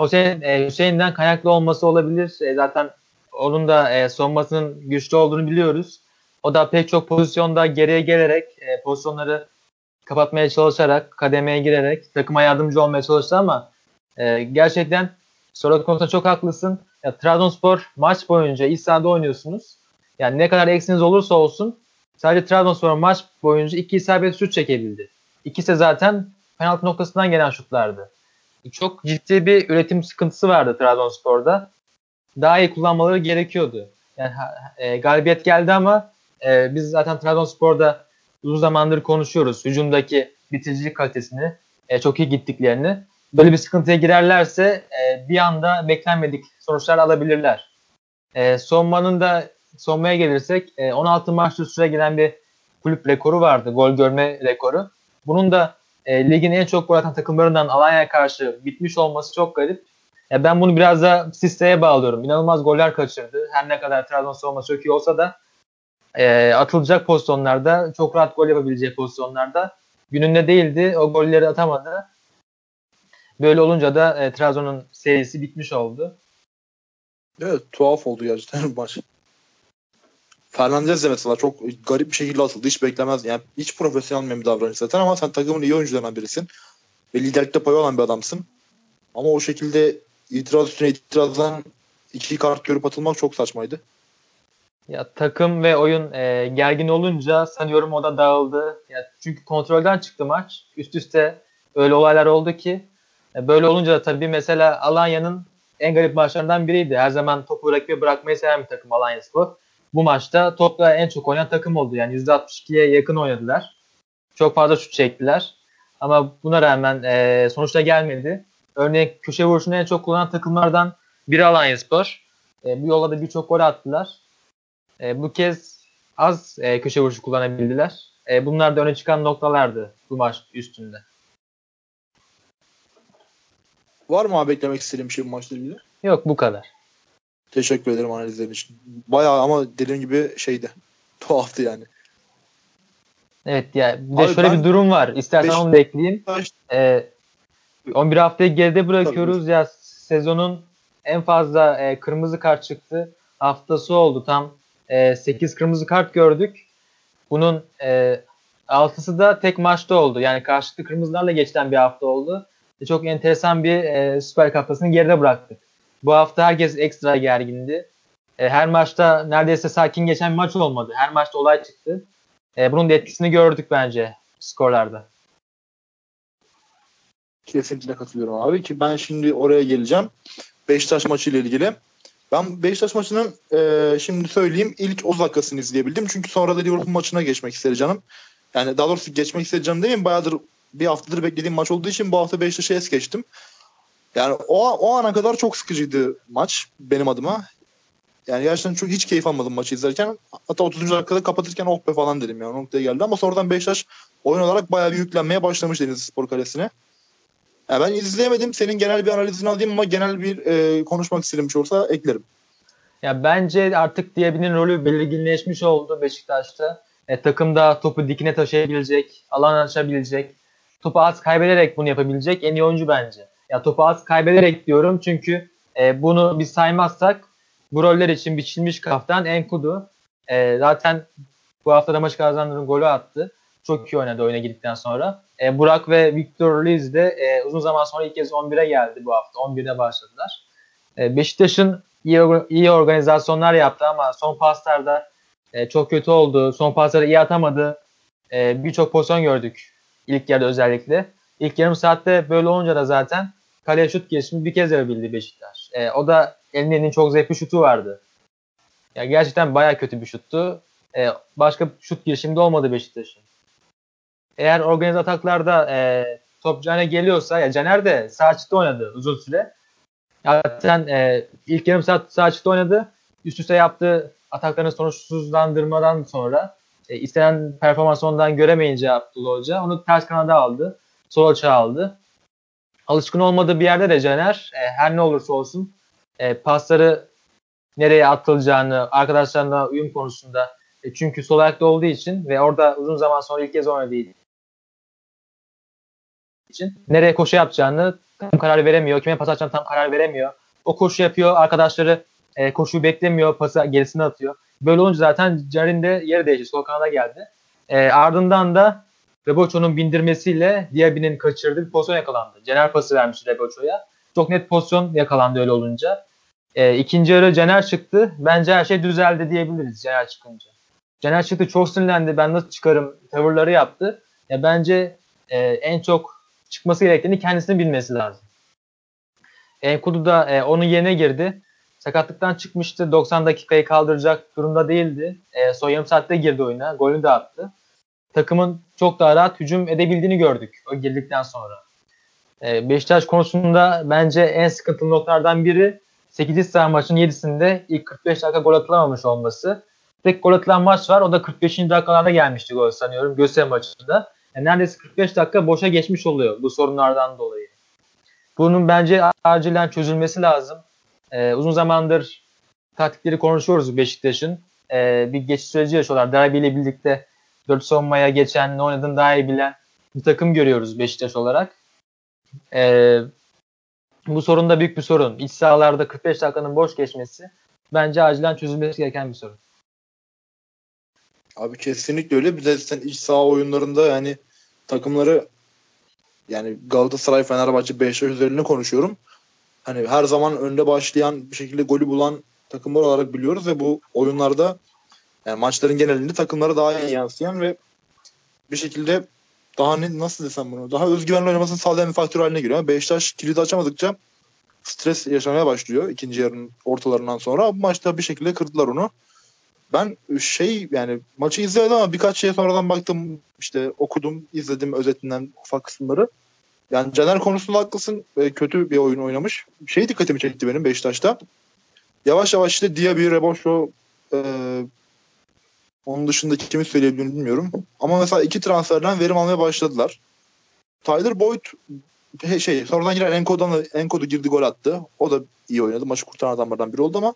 Hüseyin, e, Hüseyin'den kaynaklı olması olabilir. E, zaten onun da e, savunmasının güçlü olduğunu biliyoruz. O da pek çok pozisyonda geriye gelerek e, pozisyonları kapatmaya çalışarak, kademeye girerek takıma yardımcı olmaya çalıştı ama e, gerçekten soru konusunda çok haklısın. Ya, Trabzonspor maç boyunca iç sahada oynuyorsunuz. Yani ne kadar eksiniz olursa olsun sadece Trabzonspor maç boyunca iki isabet şut çekebildi. İkisi zaten penaltı noktasından gelen şutlardı. Çok ciddi bir üretim sıkıntısı vardı Trabzonspor'da. Daha iyi kullanmaları gerekiyordu. Yani e, galibiyet geldi ama e, biz zaten Trabzonspor'da uzun zamandır konuşuyoruz. Hücumdaki bitiricilik kalitesini, e, çok iyi gittiklerini. Böyle bir sıkıntıya girerlerse e, bir anda beklenmedik sonuçlar alabilirler. E, Sonman'ın da sonmaya gelirsek e, 16 maçta süre gelen bir kulüp rekoru vardı. Gol görme rekoru. Bunun da e, ligin en çok gol atan takımlarından Alanya'ya karşı bitmiş olması çok garip. E, ben bunu biraz da Siste'ye bağlıyorum. İnanılmaz goller kaçırdı. Her ne kadar Trabzon savunması çok iyi olsa da e, atılacak pozisyonlarda, çok rahat gol yapabileceği pozisyonlarda gününde değildi. O golleri atamadı. Böyle olunca da e, Trabzon'un serisi bitmiş oldu. Evet tuhaf oldu gerçekten maç. Fernandez de mesela çok garip bir şekilde atıldı. Hiç beklemez. Yani hiç profesyonel bir davranış zaten ama sen takımın iyi oyuncularından birisin. Ve liderlikte payı olan bir adamsın. Ama o şekilde itiraz üstüne itirazdan iki kart görüp atılmak çok saçmaydı. Ya takım ve oyun e, gergin olunca sanıyorum o da dağıldı. Ya çünkü kontrolden çıktı maç. Üst üste öyle olaylar oldu ki e, böyle olunca da tabii mesela Alanya'nın en garip maçlarından biriydi. Her zaman topu rakibe bırakmayı seven bir takım Alanya Spor. Bu maçta topla en çok oynayan takım oldu. Yani %62'ye yakın oynadılar. Çok fazla şut çektiler. Ama buna rağmen e, sonuçta gelmedi. Örneğin köşe vuruşunu en çok kullanan takımlardan biri Alanya Spor. E, bu yolla da birçok gol attılar. E, bu kez az e, köşe vuruşu kullanabildiler. E, bunlar da öne çıkan noktalardı bu maç üstünde. Var mı abi beklemek istediğim şey bu maçla ilgili? Yok bu kadar. Teşekkür ederim analizlerin için. Bayağı ama dediğim gibi şeydi. Tuhaftı yani. Evet ya bir de Abi şöyle bir durum var. İstersen beş, onu da ekleyeyim. Ee, 11 haftayı geride bırakıyoruz. Tabii. Ya sezonun en fazla e, kırmızı kart çıktı. Haftası oldu. Tam e, 8 kırmızı kart gördük. Bunun e, 6'sı da tek maçta oldu. Yani karşılıklı kırmızılarla geçten bir hafta oldu. E, çok enteresan bir e, Süper Cup geride bıraktık. Bu hafta herkes ekstra gergindi. E, her maçta neredeyse sakin geçen bir maç olmadı. Her maçta olay çıktı. E, bunun da etkisini gördük bence skorlarda. Kesinlikle katılıyorum abi ki ben şimdi oraya geleceğim. Beşiktaş maçı ile ilgili. Ben Beşiktaş maçının e, şimdi söyleyeyim ilk 10 dakikasını izleyebildim. Çünkü sonra da Liverpool maçına geçmek istedi canım. Yani daha doğrusu geçmek istedi canım değil mi? Bayağıdır bir haftadır beklediğim maç olduğu için bu hafta Beşiktaş'a es geçtim. Yani o, o ana kadar çok sıkıcıydı maç benim adıma. Yani gerçekten çok hiç keyif almadım maçı izlerken. Hatta 30. dakikada kapatırken oh be falan dedim yani noktaya geldi. Ama sonradan Beşiktaş oyun olarak bayağı bir yüklenmeye başlamış Denizli Spor Kalesi'ne. Yani ben izleyemedim. Senin genel bir analizini alayım ama genel bir e, konuşmak istediğim bir şey eklerim. Ya bence artık diyebilin rolü belirginleşmiş oldu Beşiktaş'ta. E, takımda topu dikine taşıyabilecek, alan açabilecek, topu az kaybederek bunu yapabilecek en iyi oyuncu bence. Ya topu az kaybederek diyorum çünkü e, bunu biz saymazsak bu roller için biçilmiş kaftan Enkudu. E, zaten bu hafta da maç kazandığının golü attı. Çok iyi oynadı oyuna girdikten sonra. E, Burak ve Victor Liz de e, uzun zaman sonra ilk kez 11'e geldi bu hafta. 11'de başladılar. E, Beşiktaş'ın iyi, iyi organizasyonlar yaptı ama son paslarda e, çok kötü oldu. Son pasları iyi atamadı. E, Birçok pozisyon gördük. İlk yarıda özellikle. İlk yarım saatte böyle olunca da zaten kaleye şut girişimi bir kez yapabildi Beşiktaş. E, o da elinin çok zevkli şutu vardı. Ya gerçekten baya kötü bir şuttu. E, başka şut girişimde olmadı Beşiktaş'ın. Eğer organize ataklarda e, top Caner'e geliyorsa ya Caner de sağ açıkta oynadı uzun süre. Zaten e, ilk yarım saat sağ açıkta oynadı. üst üste yaptığı ataklarını sonuçsuzlandırmadan sonra e, istenen performans ondan göremeyince Abdullah Hoca onu ters kanada aldı. Sol açığa aldı. Alışkın olmadığı bir yerde de Caner e, her ne olursa olsun e, pasları nereye atılacağını, arkadaşlarına uyum konusunda e, çünkü sol ayakta olduğu için ve orada uzun zaman sonra ilk kez oynadığı için nereye koşu yapacağını tam karar veremiyor. Kime pas atacağını tam karar veremiyor. O koşu yapıyor, arkadaşları e, koşuyu beklemiyor, pası gerisine atıyor. Böyle olunca zaten Caner'in de yeri değişti. Sol kanada geldi. E, ardından da Reboço'nun bindirmesiyle Diaby'nin kaçırdığı bir pozisyon yakalandı. Caner pası vermiş Reboço'ya. Çok net pozisyon yakalandı öyle olunca. E, ikinci yarı Caner çıktı. Bence her şey düzeldi diyebiliriz Caner çıkınca. Caner çıktı çok sinirlendi. Ben nasıl çıkarım tavırları yaptı. Ya bence e, en çok çıkması gerektiğini kendisinin bilmesi lazım. Enkudu da e, onun yerine girdi. Sakatlıktan çıkmıştı. 90 dakikayı kaldıracak durumda değildi. E, son yarım saatte girdi oyuna. Golü de attı. Takımın çok daha rahat hücum edebildiğini gördük o girdikten sonra. E, Beşiktaş konusunda bence en sıkıntılı noktalardan biri 8. sıra maçın 7'sinde ilk 45 dakika gol atılamamış olması. Tek gol atılan maç var. O da 45. dakikalarda gelmişti gol sanıyorum. Gösteri maçında. Yani neredeyse 45 dakika boşa geçmiş oluyor bu sorunlardan dolayı. Bunun bence acilen çözülmesi lazım. Ee, uzun zamandır taktikleri konuşuyoruz Beşiktaş'ın. Ee, bir geçiş süreci yaşıyorlar. Derbi ile birlikte 4 savunmaya geçen, ne oynadığını daha iyi bilen bir takım görüyoruz Beşiktaş olarak. Ee, bu sorun da büyük bir sorun. İç sahalarda 45 dakikanın boş geçmesi bence acilen çözülmesi gereken bir sorun. Abi kesinlikle öyle. Bir de sen iç saha oyunlarında yani takımları yani Galatasaray, Fenerbahçe, Beşiktaş üzerine konuşuyorum. Hani her zaman önde başlayan bir şekilde golü bulan takımlar olarak biliyoruz ve bu oyunlarda yani maçların genelinde takımlara daha iyi yansıyan ve bir şekilde daha ne nasıl desem bunu daha özgüvenli oynamasını sağlayan bir faktör haline geliyor. Beşiktaş kilidi açamadıkça stres yaşamaya başlıyor ikinci yarının ortalarından sonra. Bu maçta bir şekilde kırdılar onu. Ben şey yani maçı izledim ama birkaç şeye sonradan baktım işte okudum izledim özetinden ufak kısımları. Yani Caner konusunda haklısın. Kötü bir oyun oynamış. Şey dikkatimi çekti benim Beşiktaş'ta. Yavaş yavaş işte Diaby, Reboşo e, onun dışında kimi söyleyebilirim bilmiyorum. Ama mesela iki transferden verim almaya başladılar. Tyler Boyd şey sonradan giren Enko'dan Enko'da girdi gol attı. O da iyi oynadı. Maçı kurtaran adamlardan biri oldu ama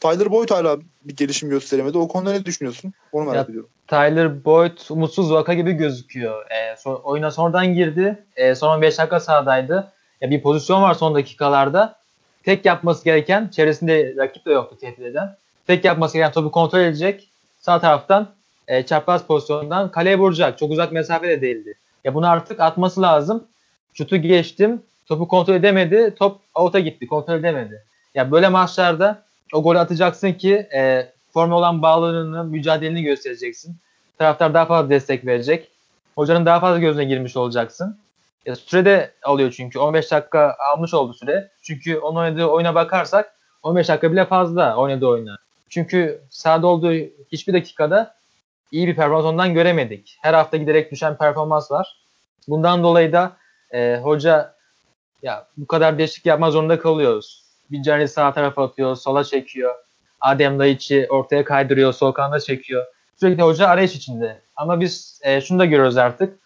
Tyler Boyd hala bir gelişim gösteremedi. O konuda ne düşünüyorsun? Onu merak ya, ediyorum. Tyler Boyd umutsuz vaka gibi gözüküyor. E, so, oyuna sonradan girdi. E, son 5 dakika sahadaydı. Ya, bir pozisyon var son dakikalarda. Tek yapması gereken, çevresinde rakip de yoktu tehdit eden. Tek yapması gereken topu kontrol edecek. Sağ taraftan e, çapraz pozisyondan kaleye vuracak. Çok uzak mesafede değildi. Ya bunu artık atması lazım. Şutu geçtim. Topu kontrol edemedi. Top out'a gitti. Kontrol edemedi. Ya böyle maçlarda o golü atacaksın ki e, forma olan bağlarını, mücadeleni göstereceksin. Taraftar daha fazla destek verecek. Hocanın daha fazla gözüne girmiş olacaksın. Ya, süre de alıyor çünkü. 15 dakika almış oldu süre. Çünkü onun oynadığı oyuna bakarsak 15 dakika bile fazla oynadığı oyuna. Çünkü sahada olduğu hiçbir dakikada iyi bir performans ondan göremedik. Her hafta giderek düşen performans var. Bundan dolayı da e, hoca ya bu kadar değişiklik yapma zorunda kalıyoruz. Bir Caner'i sağ tarafa atıyor, sola çekiyor. Adem Laiç'i ortaya kaydırıyor, sol çekiyor. Sürekli hoca arayış içinde. Ama biz e, şunu da görüyoruz artık.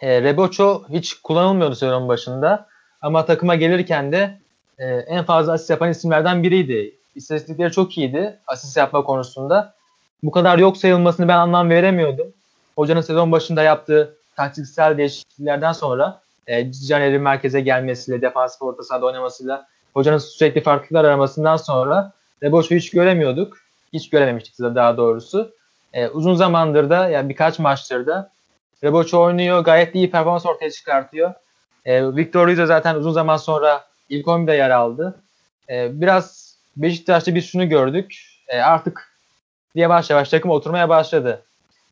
E, Reboço hiç kullanılmıyordu sezonun başında. Ama takıma gelirken de e, en fazla asist yapan isimlerden biriydi. İstatistikleri çok iyiydi asist yapma konusunda. Bu kadar yok sayılmasını ben anlam veremiyordum. Hocanın sezon başında yaptığı taktiksel değişikliklerden sonra e, Caner'in merkeze gelmesiyle, defansif orta sahada oynamasıyla hocanın sürekli farklılıklar aramasından sonra Reboş'u hiç göremiyorduk. Hiç görememiştik size daha doğrusu. E, uzun zamandır da yani birkaç maçtır da Reboç oynuyor. Gayet iyi performans ortaya çıkartıyor. E, Victor Ruiz de zaten uzun zaman sonra ilk 11'de yer aldı. E, biraz Beşiktaş'ta biz şunu gördük. E, artık yavaş yavaş takım oturmaya başladı.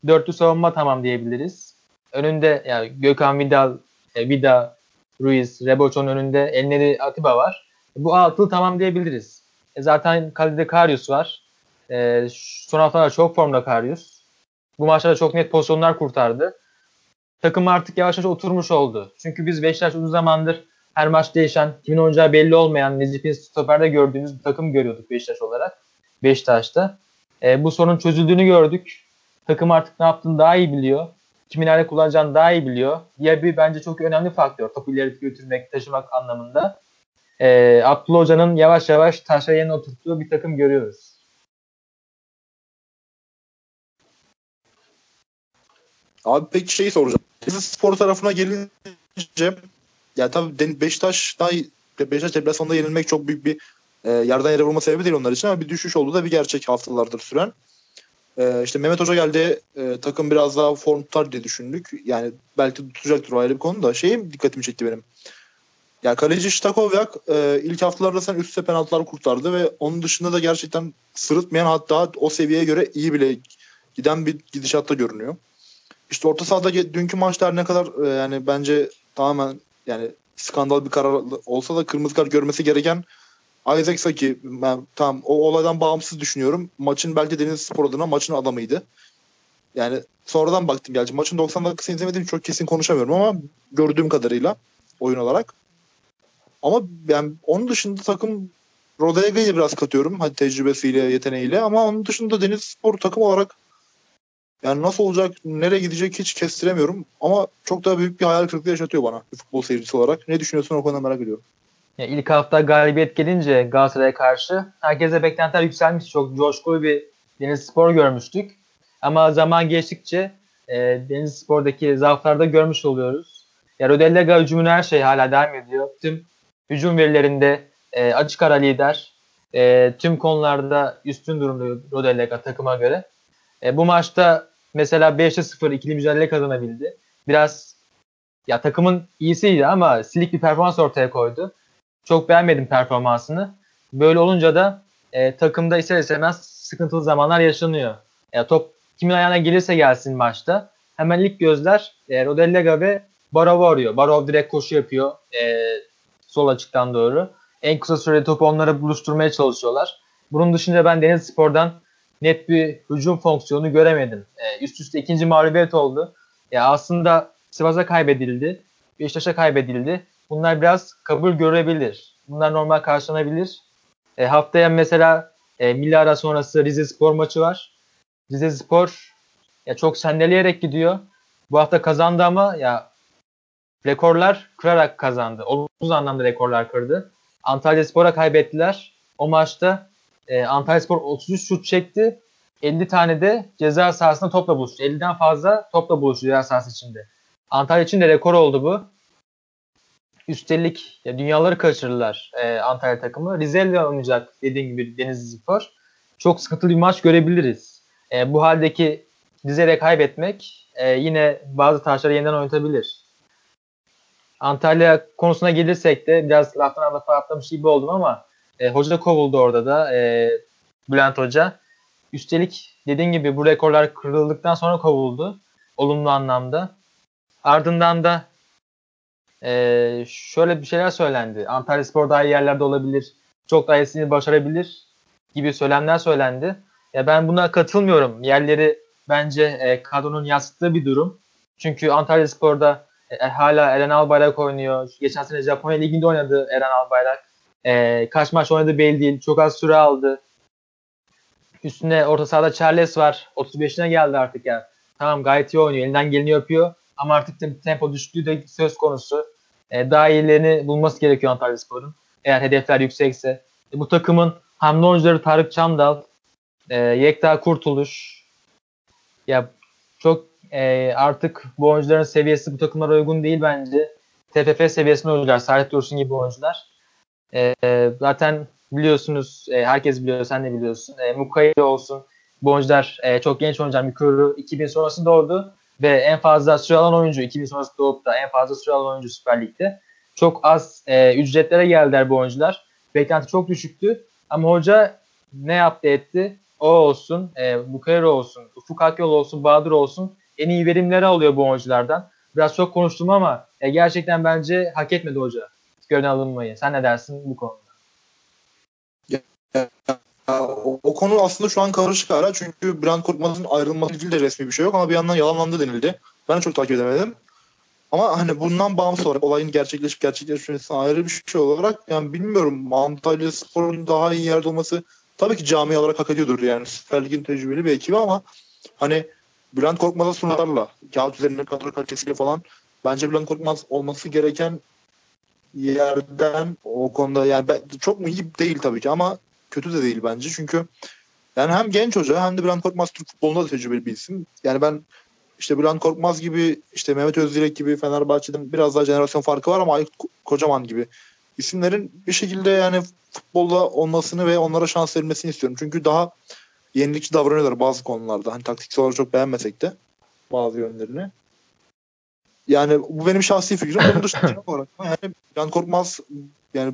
Dörtlü savunma tamam diyebiliriz. Önünde yani Gökhan Vidal, e, Vida, Ruiz, Reboç'un önünde Elneri Atiba var. Bu altılı tamam diyebiliriz. E, zaten kalede Karius var. E, son haftalarda çok formda Karius. Bu maçlarda çok net pozisyonlar kurtardı. Takım artık yavaş yavaş oturmuş oldu. Çünkü biz Beşiktaş uzun zamandır her maç değişen, kimin oynayacağı belli olmayan, Necip'in stoperde gördüğümüz bir takım görüyorduk Beşiktaş olarak. Beşiktaş'ta. E, bu sorun çözüldüğünü gördük. Takım artık ne yaptığını daha iyi biliyor. Kimin nerede kullanacağını daha iyi biliyor. Diğer bir bence çok önemli faktör. Topu ileri götürmek, taşımak anlamında. E, Abdullah Hoca'nın yavaş yavaş taşa yerine oturttuğu bir takım görüyoruz. Abi peki şeyi soracağım. Spor tarafına gelince ya tabii Beşiktaş daha Beşiktaş deplasmanda yenilmek çok büyük bir e, yerden yere vurma sebebi değil onlar için ama bir düşüş oldu da bir gerçek haftalardır süren. E, işte Mehmet Hoca geldi e, takım biraz daha form tutar diye düşündük. Yani belki tutacaktır o ayrı bir konu da. Şeyim dikkatimi çekti benim. Ya kaleci Ştakovyak e, ilk haftalarda sen üst üste penaltılar kurtardı ve onun dışında da gerçekten sırıtmayan hatta o seviyeye göre iyi bile giden bir gidişatta görünüyor. İşte orta sahada dünkü maçlar ne kadar e, yani bence tamamen yani skandal bir karar olsa da kırmızı kart görmesi gereken Isaac Saki ben tam o olaydan bağımsız düşünüyorum. Maçın belki Deniz Spor adına maçın adamıydı. Yani sonradan baktım gerçi. Maçın 90 dakikasını izlemedim çok kesin konuşamıyorum ama gördüğüm kadarıyla oyun olarak. Ama yani onun dışında takım Rodega'yı biraz katıyorum. Hadi tecrübesiyle, yeteneğiyle ama onun dışında Deniz Spor takım olarak yani nasıl olacak, nereye gidecek hiç kestiremiyorum. Ama çok daha büyük bir hayal kırıklığı yaşatıyor bana futbol seyircisi olarak. Ne düşünüyorsun o konuda merak ediyorum. Ya ilk hafta galibiyet gelince Galatasaray'a karşı herkese beklentiler yükselmiş. Çok coşkulu bir Deniz Spor görmüştük. Ama zaman geçtikçe e, Deniz Spor'daki zaaflarda görmüş oluyoruz. Ya Rodellega hücumun her şey hala devam ediyor. Tüm hücum verilerinde e, açık ara lider. E, tüm konularda üstün durumda Rodellega takıma göre. E, bu maçta mesela 5'e 0 ikili mücadele kazanabildi. Biraz ya takımın iyisiydi ama silik bir performans ortaya koydu. Çok beğenmedim performansını. Böyle olunca da e, takımda ister istemez sıkıntılı zamanlar yaşanıyor. Ya top kimin ayağına gelirse gelsin maçta hemen ilk gözler e, Rodellega ve Barov arıyor. Barov direkt koşu yapıyor e, sol açıktan doğru. En kısa sürede topu onlara buluşturmaya çalışıyorlar. Bunun dışında ben Deniz Spor'dan net bir hücum fonksiyonu göremedim. E, üst üste ikinci mağlubiyet oldu. Ya aslında Sivas'a kaybedildi. Beşiktaş'a kaybedildi. Bunlar biraz kabul görebilir. Bunlar normal karşılanabilir. E, haftaya mesela e, milli ara sonrası Rize Spor maçı var. Rize Spor ya çok sendeleyerek gidiyor. Bu hafta kazandı ama ya rekorlar kırarak kazandı. Olumsuz anlamda rekorlar kırdı. Antalya Spor'a kaybettiler. O maçta e, Antalya Spor 33 şut çekti. 50 tane de ceza sahasında topla buluştu. 50'den fazla topla buluştu ceza sahası içinde. Antalya için de rekor oldu bu. Üstelik ya dünyaları kaçırırlar e, Antalya takımı. Rize oynayacak dediğim gibi Denizli Spor. Çok sıkıntılı bir maç görebiliriz. E, bu haldeki Rize'yle kaybetmek e, yine bazı taşları yeniden oynatabilir. Antalya konusuna gelirsek de biraz laftan lafa atlamış gibi oldum ama e, hoca kovuldu orada da e, Bülent Hoca. Üstelik dediğim gibi bu rekorlar kırıldıktan sonra kovuldu. Olumlu anlamda. Ardından da e, şöyle bir şeyler söylendi. Antalya Spor daha iyi yerlerde olabilir. Çok daha iyisini başarabilir gibi söylemler söylendi. Ya ben buna katılmıyorum. Yerleri bence e, kadronun yansıttığı bir durum. Çünkü Antalya Spor'da e, hala Eren Albayrak oynuyor. Geçen sene Japonya Ligi'nde oynadı Eren Albayrak. E, kaç maç oynadı belli değil. Çok az süre aldı. Üstüne orta sahada Charles var. 35'ine geldi artık ya. Tamam gayet iyi oynuyor. Elinden geleni yapıyor. Ama artık da tempo düştüğü de söz konusu. E, daha iyilerini bulması gerekiyor Antalya Spor'un. Eğer hedefler yüksekse. E, bu takımın hamle oyuncuları Tarık Çamdal, e, Yekta Kurtuluş. Ya çok e, artık bu oyuncuların seviyesi bu takımlara uygun değil bence. TFF seviyesinde oyuncular. Salih Dursun gibi oyuncular. E, zaten biliyorsunuz, e, herkes biliyor, sen de biliyorsun. E, Mukayi olsun. Bu oyuncular e, çok genç oyuncular. Mikuru 2000 sonrası doğdu ve en fazla süre alan oyuncu 2000 sonrası doğup da en fazla süre alan oyuncu Süper Lig'de. Çok az e, ücretlere geldiler bu oyuncular. Beklenti çok düşüktü ama hoca ne yaptı etti? O olsun, e, Bukayro olsun, Ufuk Akyol olsun, Bahadır olsun en iyi verimleri alıyor bu oyunculardan. Biraz çok konuştum ama e, gerçekten bence hak etmedi hoca görev alınmayı. Sen ne dersin bu konuda? Ya, o, o konu aslında şu an karışık hala çünkü Brand Korkmaz'ın ayrılması ilgili de resmi bir şey yok ama bir yandan yalanlandı denildi. Ben çok takip edemedim. Ama hani bundan bağımsız olarak olayın gerçekleşip gerçekleşmesi ayrı bir şey olarak yani bilmiyorum Antalya Spor'un daha iyi yerde olması tabii ki cami olarak hak ediyordur yani Süper Lig'in tecrübeli bir ekibi ama hani Bülent Korkmaz'a sunularla kağıt üzerinde kadro kalitesiyle falan bence Bülent Korkmaz olması gereken yerden o konuda yani ben, çok mu iyi değil tabii ki ama kötü de değil bence. Çünkü yani hem genç hoca hem de Bülent Korkmaz Türk futbolunda da tecrübeli bir isim. Yani ben işte Bülent Korkmaz gibi işte Mehmet Özdilek gibi Fenerbahçe'den biraz daha jenerasyon farkı var ama Aykut Kocaman gibi isimlerin bir şekilde yani futbolda olmasını ve onlara şans verilmesini istiyorum. Çünkü daha yenilikçi davranıyorlar bazı konularda. Hani taktiksel olarak çok beğenmesek de bazı yönlerini. Yani bu benim şahsi fikrim. Bunun dışında olarak yani Can Korkmaz yani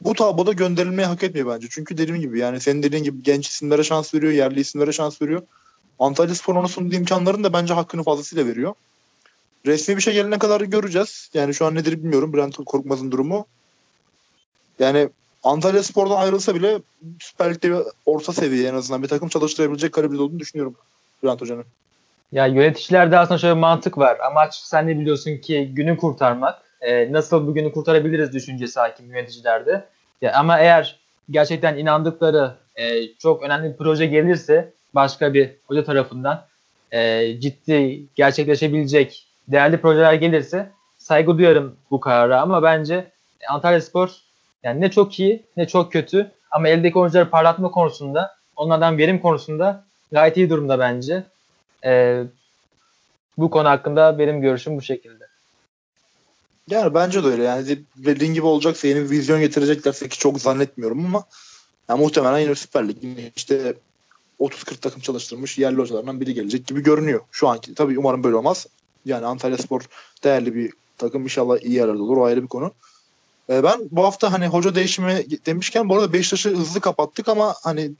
bu tabloda gönderilmeyi hak etmiyor bence. Çünkü dediğim gibi yani senin dediğin gibi genç isimlere şans veriyor, yerli isimlere şans veriyor. Antalya Spor ona sunduğu imkanların da bence hakkını fazlasıyla veriyor. Resmi bir şey gelene kadar göreceğiz. Yani şu an nedir bilmiyorum Bülent Korkmaz'ın durumu. Yani Antalya Spor'dan ayrılsa bile Süper Lig'de orta seviye en azından bir takım çalıştırabilecek kalibrede olduğunu düşünüyorum Bülent Hoca'nın. Ya yöneticilerde aslında şöyle bir mantık var. Amaç sen de biliyorsun ki günü kurtarmak. Ee, nasıl bu günü kurtarabiliriz düşüncesi hakim yöneticilerde. Ya, ama eğer gerçekten inandıkları e, çok önemli bir proje gelirse başka bir hoca tarafından e, ciddi gerçekleşebilecek değerli projeler gelirse saygı duyarım bu karara ama bence Antalya Spor yani ne çok iyi ne çok kötü ama eldeki oyuncuları parlatma konusunda onlardan verim konusunda gayet iyi durumda bence. E, bu konu hakkında benim görüşüm bu şekilde. Yani bence de öyle. Yani dediğin gibi olacaksa yeni bir vizyon getireceklerse ki çok zannetmiyorum ama yani muhtemelen yine Süper Lig işte 30-40 takım çalıştırmış yerli hocalarından biri gelecek gibi görünüyor şu anki. Tabii umarım böyle olmaz. Yani Antalya Spor değerli bir takım. inşallah iyi yerlerde olur. O ayrı bir konu. Ee, ben bu hafta hani hoca değişimi demişken bu arada Beşiktaş'ı hızlı kapattık ama hani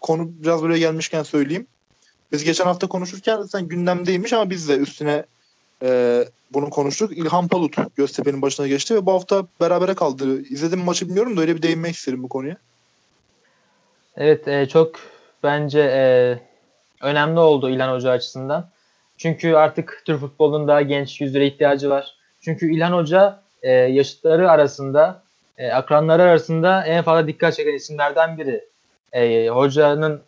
konu biraz böyle gelmişken söyleyeyim. Biz geçen hafta konuşurken sen gündemdeymiş ama biz de üstüne e, bunu konuştuk. İlhan Palut Göztepe'nin başına geçti ve bu hafta berabere kaldı. İzledim maçı bilmiyorum da öyle bir değinmek isterim bu konuya. Evet e, çok bence e, önemli oldu İlhan Hoca açısından. Çünkü artık Türk futbolunun daha genç yüzlere ihtiyacı var. Çünkü İlhan Hoca e, yaşıtları arasında, e, akranları arasında en fazla dikkat çeken isimlerden biri. E, hocanın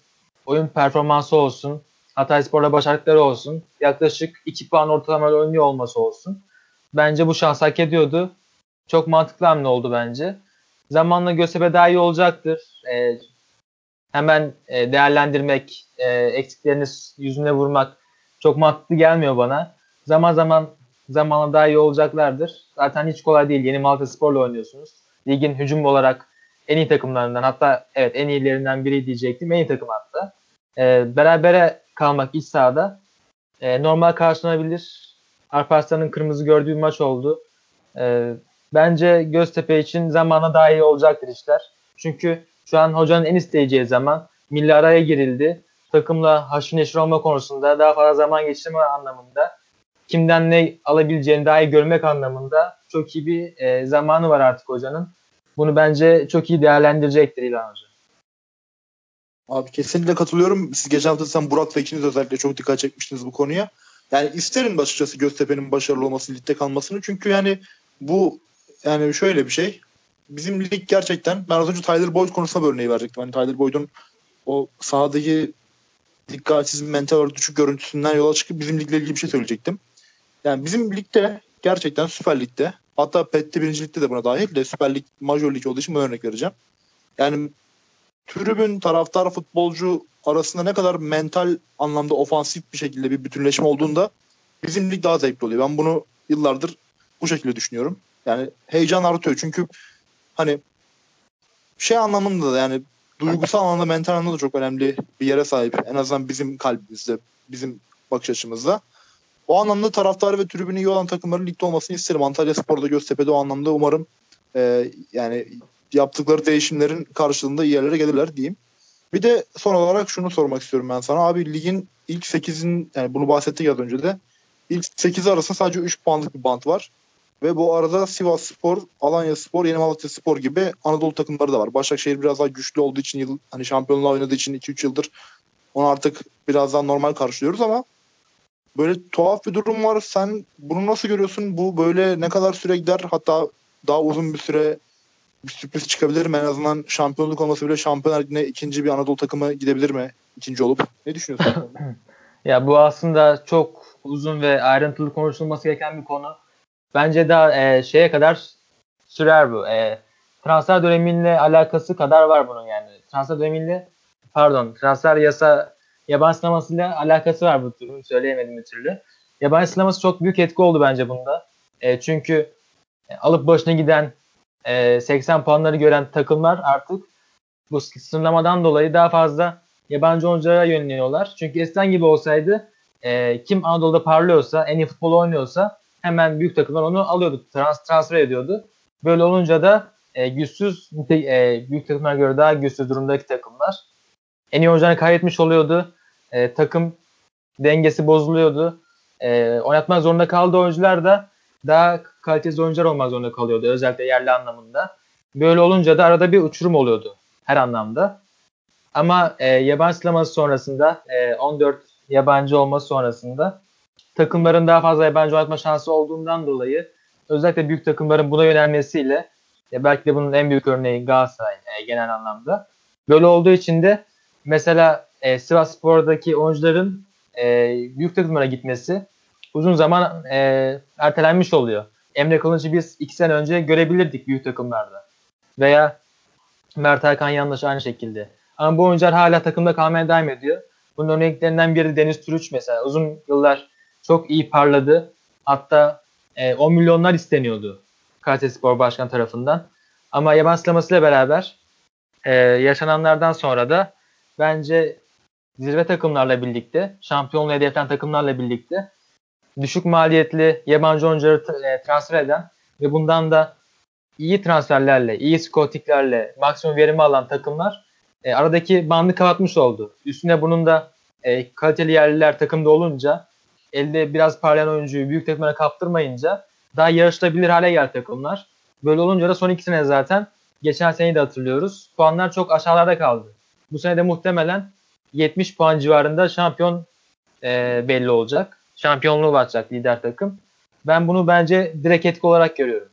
oyun performansı olsun, Hatayspor'da başardıkları olsun, yaklaşık 2 puan ortalamayla oynuyor olması olsun. Bence bu şans hak ediyordu. Çok mantıklı hamle oldu bence. Zamanla Göztepe daha iyi olacaktır. E, hemen e, değerlendirmek, e, eksiklerini yüzüne vurmak çok mantıklı gelmiyor bana. Zaman zaman zamanla daha iyi olacaklardır. Zaten hiç kolay değil. Yeni Malatya Spor'la oynuyorsunuz. Ligin hücum olarak en iyi takımlarından hatta evet en iyilerinden biri diyecektim. En iyi takım hatta. E, berabere kalmak iç sahada e, normal karşılanabilir. Alparslan'ın kırmızı gördüğü maç oldu. E, bence Göztepe için zamana daha iyi olacaktır işler. Çünkü şu an hocanın en isteyeceği zaman milli araya girildi. Takımla haşır neşir olma konusunda daha fazla zaman geçirme anlamında kimden ne alabileceğini daha iyi görmek anlamında çok iyi bir e, zamanı var artık hocanın. Bunu bence çok iyi değerlendirecektir İlhan Hoca. Abi kesinlikle katılıyorum. Siz geçen hafta sen Burak ve ikiniz özellikle çok dikkat çekmiştiniz bu konuya. Yani isterim açıkçası Göztepe'nin başarılı olması, ligde kalmasını. Çünkü yani bu yani şöyle bir şey. Bizim lig gerçekten ben az önce Tyler Boyd konusunda bir örneği verecektim. Hani Tyler Boyd'un o sahadaki dikkatsiz mental düşük görüntüsünden yola çıkıp bizim ligle ilgili bir şey söyleyecektim. Yani bizim ligde gerçekten Süper Lig'de hatta PET'te birinci ligde de buna dahil de Süper Lig Major Lig olduğu için bu örnek vereceğim. Yani tribün taraftar futbolcu arasında ne kadar mental anlamda ofansif bir şekilde bir bütünleşme olduğunda bizim lig daha zevkli oluyor. Ben bunu yıllardır bu şekilde düşünüyorum. Yani heyecan artıyor çünkü hani şey anlamında da yani duygusal anlamda mental anlamda da çok önemli bir yere sahip. En azından bizim kalbimizde, bizim bakış açımızda. O anlamda taraftarı ve tribünü iyi olan takımların ligde olmasını isterim. Antalya Spor'da Göztepe'de o anlamda umarım e, yani yaptıkları değişimlerin karşılığında iyi yerlere gelirler diyeyim. Bir de son olarak şunu sormak istiyorum ben sana. Abi ligin ilk 8'in yani bunu bahsettik az önce de. İlk 8 arasında sadece 3 puanlık bir bant var. Ve bu arada Sivas Spor, Alanya Spor, Yeni Malatya Spor gibi Anadolu takımları da var. Başakşehir biraz daha güçlü olduğu için, yıl, hani şampiyonluğa oynadığı için 2-3 yıldır onu artık biraz daha normal karşılıyoruz ama böyle tuhaf bir durum var. Sen bunu nasıl görüyorsun? Bu böyle ne kadar süre gider? Hatta daha uzun bir süre bir sürpriz çıkabilir mi? En azından şampiyonluk olması bile şampiyonlar ligine ikinci bir Anadolu takımı gidebilir mi? İkinci olup. Ne düşünüyorsun? ya bu aslında çok uzun ve ayrıntılı konuşulması gereken bir konu. Bence daha e, şeye kadar sürer bu. E, transfer döneminle alakası kadar var bunun yani. Transfer döneminle pardon transfer yasa yabancı sinemasıyla alakası var bu durum. Söyleyemedim bir türlü. Yabancı sineması çok büyük etki oldu bence bunda. E, çünkü e, alıp başına giden e, 80 puanları gören takımlar artık bu sınırlamadan dolayı daha fazla yabancı oyunculara yöneliyorlar. Çünkü eskiden gibi olsaydı e, kim Anadolu'da parlıyorsa, en iyi futbol oynuyorsa hemen büyük takımlar onu alıyordu, trans, transfer ediyordu. Böyle olunca da e, güçsüz, e, büyük takımlara göre daha güçsüz durumdaki takımlar en iyi oyuncularını kaybetmiş oluyordu. E, takım dengesi bozuluyordu. E, oynatmak zorunda kaldığı oyuncular da daha kaliteli oyuncular olmak zorunda kalıyordu özellikle yerli anlamında. Böyle olunca da arada bir uçurum oluyordu her anlamda. Ama e, yabancı sınırlaması sonrasında e, 14 yabancı olması sonrasında takımların daha fazla yabancı oynatma şansı olduğundan dolayı özellikle büyük takımların buna yönelmesiyle e, belki de bunun en büyük örneği Galatasaray e, genel anlamda. Böyle olduğu için de mesela e, Sivas Spor'daki oyuncuların e, büyük takımlara gitmesi uzun zaman e, ertelenmiş oluyor. Emre Kılıç'ı biz iki sene önce görebilirdik büyük takımlarda. Veya Mert Hakan yanlış aynı şekilde. Ama bu oyuncular hala takımda kalmaya devam ediyor. Bunun örneklerinden biri Deniz Türüç mesela. Uzun yıllar çok iyi parladı. Hatta e, 10 milyonlar isteniyordu Kayseri Spor Başkan tarafından. Ama yaban silamasıyla beraber e, yaşananlardan sonra da bence zirve takımlarla birlikte, şampiyonluğu hedeften takımlarla birlikte düşük maliyetli yabancı oyuncuları e, transfer eden ve bundan da iyi transferlerle, iyi skotiklerle maksimum verimi alan takımlar e, aradaki bandı kapatmış oldu. Üstüne bunun da e, kaliteli yerliler takımda olunca elde biraz parlayan oyuncuyu büyük takımlara kaptırmayınca daha yarışılabilir hale geldi takımlar. Böyle olunca da son iki sene zaten geçen seneyi de hatırlıyoruz. Puanlar çok aşağılarda kaldı. Bu sene de muhtemelen 70 puan civarında şampiyon e, belli olacak. Şampiyonluğu bakacak lider takım. Ben bunu bence direkt etki olarak görüyorum.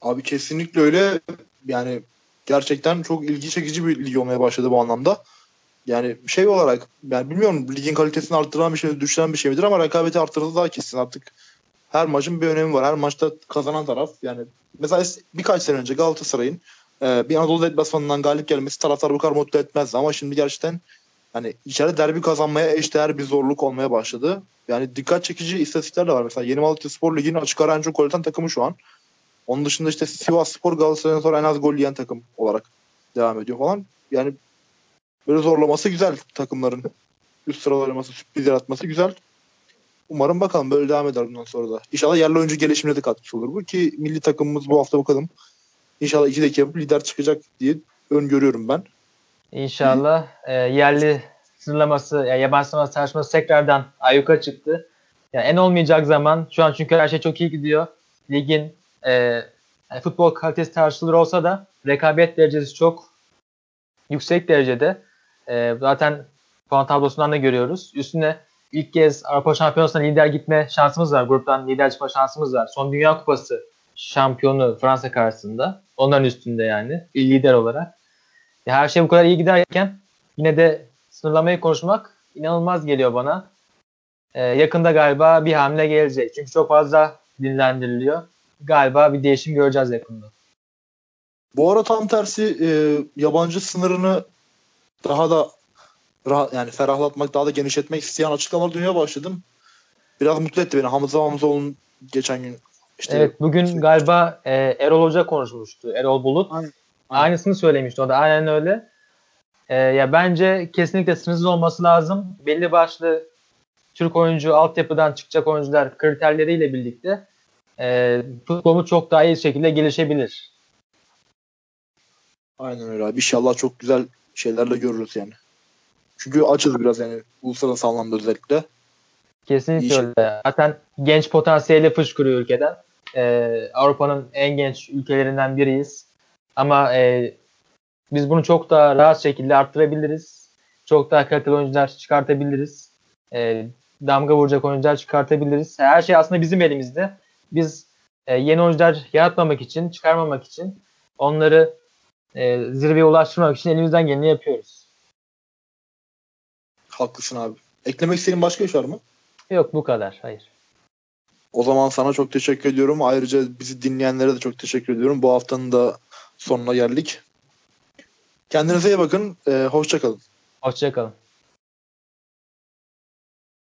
Abi kesinlikle öyle. Yani gerçekten çok ilgi çekici bir lig olmaya başladı bu anlamda. Yani şey olarak yani bilmiyorum ligin kalitesini arttıran bir şey düşüren bir şey midir ama rekabeti arttırıldı daha kesin artık. Her maçın bir önemi var. Her maçta kazanan taraf yani mesela birkaç sene önce Galatasaray'ın e, bir Anadolu deplasmanından galip gelmesi taraftar bu kadar mutlu etmezdi ama şimdi gerçekten hani içeride derbi kazanmaya eşdeğer bir zorluk olmaya başladı. Yani dikkat çekici istatistikler de var. Mesela Yeni Malatya Spor Ligi'nin açık ara en çok gol atan takımı şu an. Onun dışında işte Sivas Spor Galatasaray'dan sonra en az gol yiyen takım olarak devam ediyor falan. Yani böyle zorlaması güzel takımların. Üst sıralaması, sürpriz yaratması güzel. Umarım bakalım böyle devam eder bundan sonra da. İnşallah yerli oyuncu gelişimine de katkısı olur bu ki milli takımımız bu hafta bakalım. İnşallah iki yapıp lider çıkacak diye öngörüyorum ben. İnşallah e, yerli sınırlaması, yani yabancı sınırlaması tartışması tekrardan ayyuka çıktı. Yani en olmayacak zaman şu an çünkü her şey çok iyi gidiyor. Ligin e, yani futbol kalitesi tartışılır olsa da rekabet derecesi çok yüksek derecede. E, zaten puan tablosundan da görüyoruz. Üstüne ilk kez Avrupa Şampiyonası'na lider gitme şansımız var. Gruptan lider çıkma şansımız var. Son Dünya Kupası şampiyonu Fransa karşısında. Onların üstünde yani lider olarak. Ya her şey bu kadar iyi giderken yine de sınırlamayı konuşmak inanılmaz geliyor bana. Ee, yakında galiba bir hamle gelecek. Çünkü çok fazla dinlendiriliyor. Galiba bir değişim göreceğiz yakında. Bu ara tam tersi e, yabancı sınırını daha da rahat, yani ferahlatmak, daha da genişletmek isteyen açıklamalar duymaya başladım. Biraz mutlu etti beni. Hamza Hamzoğlu'nun geçen gün işte evet bugün şey, galiba e, Erol Hoca konuşmuştu. Erol Bulut. Aynen. Aynısını söylemişti o da. Aynen öyle. E, ya bence kesinlikle sınırsız olması lazım. Belli başlı Türk oyuncu altyapıdan çıkacak oyuncular kriterleriyle birlikte e, futbolu çok daha iyi şekilde gelişebilir. Aynen öyle abi. İnşallah çok güzel şeylerle görürüz yani. Çünkü açız biraz yani uluslararası anlamda özellikle. Kesinlikle İyi öyle. Zaten genç potansiyeli fışkırıyor ülkeden. Ee, Avrupa'nın en genç ülkelerinden biriyiz. Ama e, biz bunu çok daha rahat şekilde arttırabiliriz. Çok daha kaliteli oyuncular çıkartabiliriz. E, damga vuracak oyuncular çıkartabiliriz. Her şey aslında bizim elimizde. Biz e, yeni oyuncular yaratmamak için, çıkarmamak için onları e, zirveye ulaştırmak için elimizden geleni yapıyoruz. Haklısın abi. Eklemek istediğin başka bir şey var mı? Yok bu kadar. Hayır. O zaman sana çok teşekkür ediyorum. Ayrıca bizi dinleyenlere de çok teşekkür ediyorum. Bu haftanın da sonuna geldik. Kendinize iyi bakın. Ee, hoşçakalın. Hoşçakalın.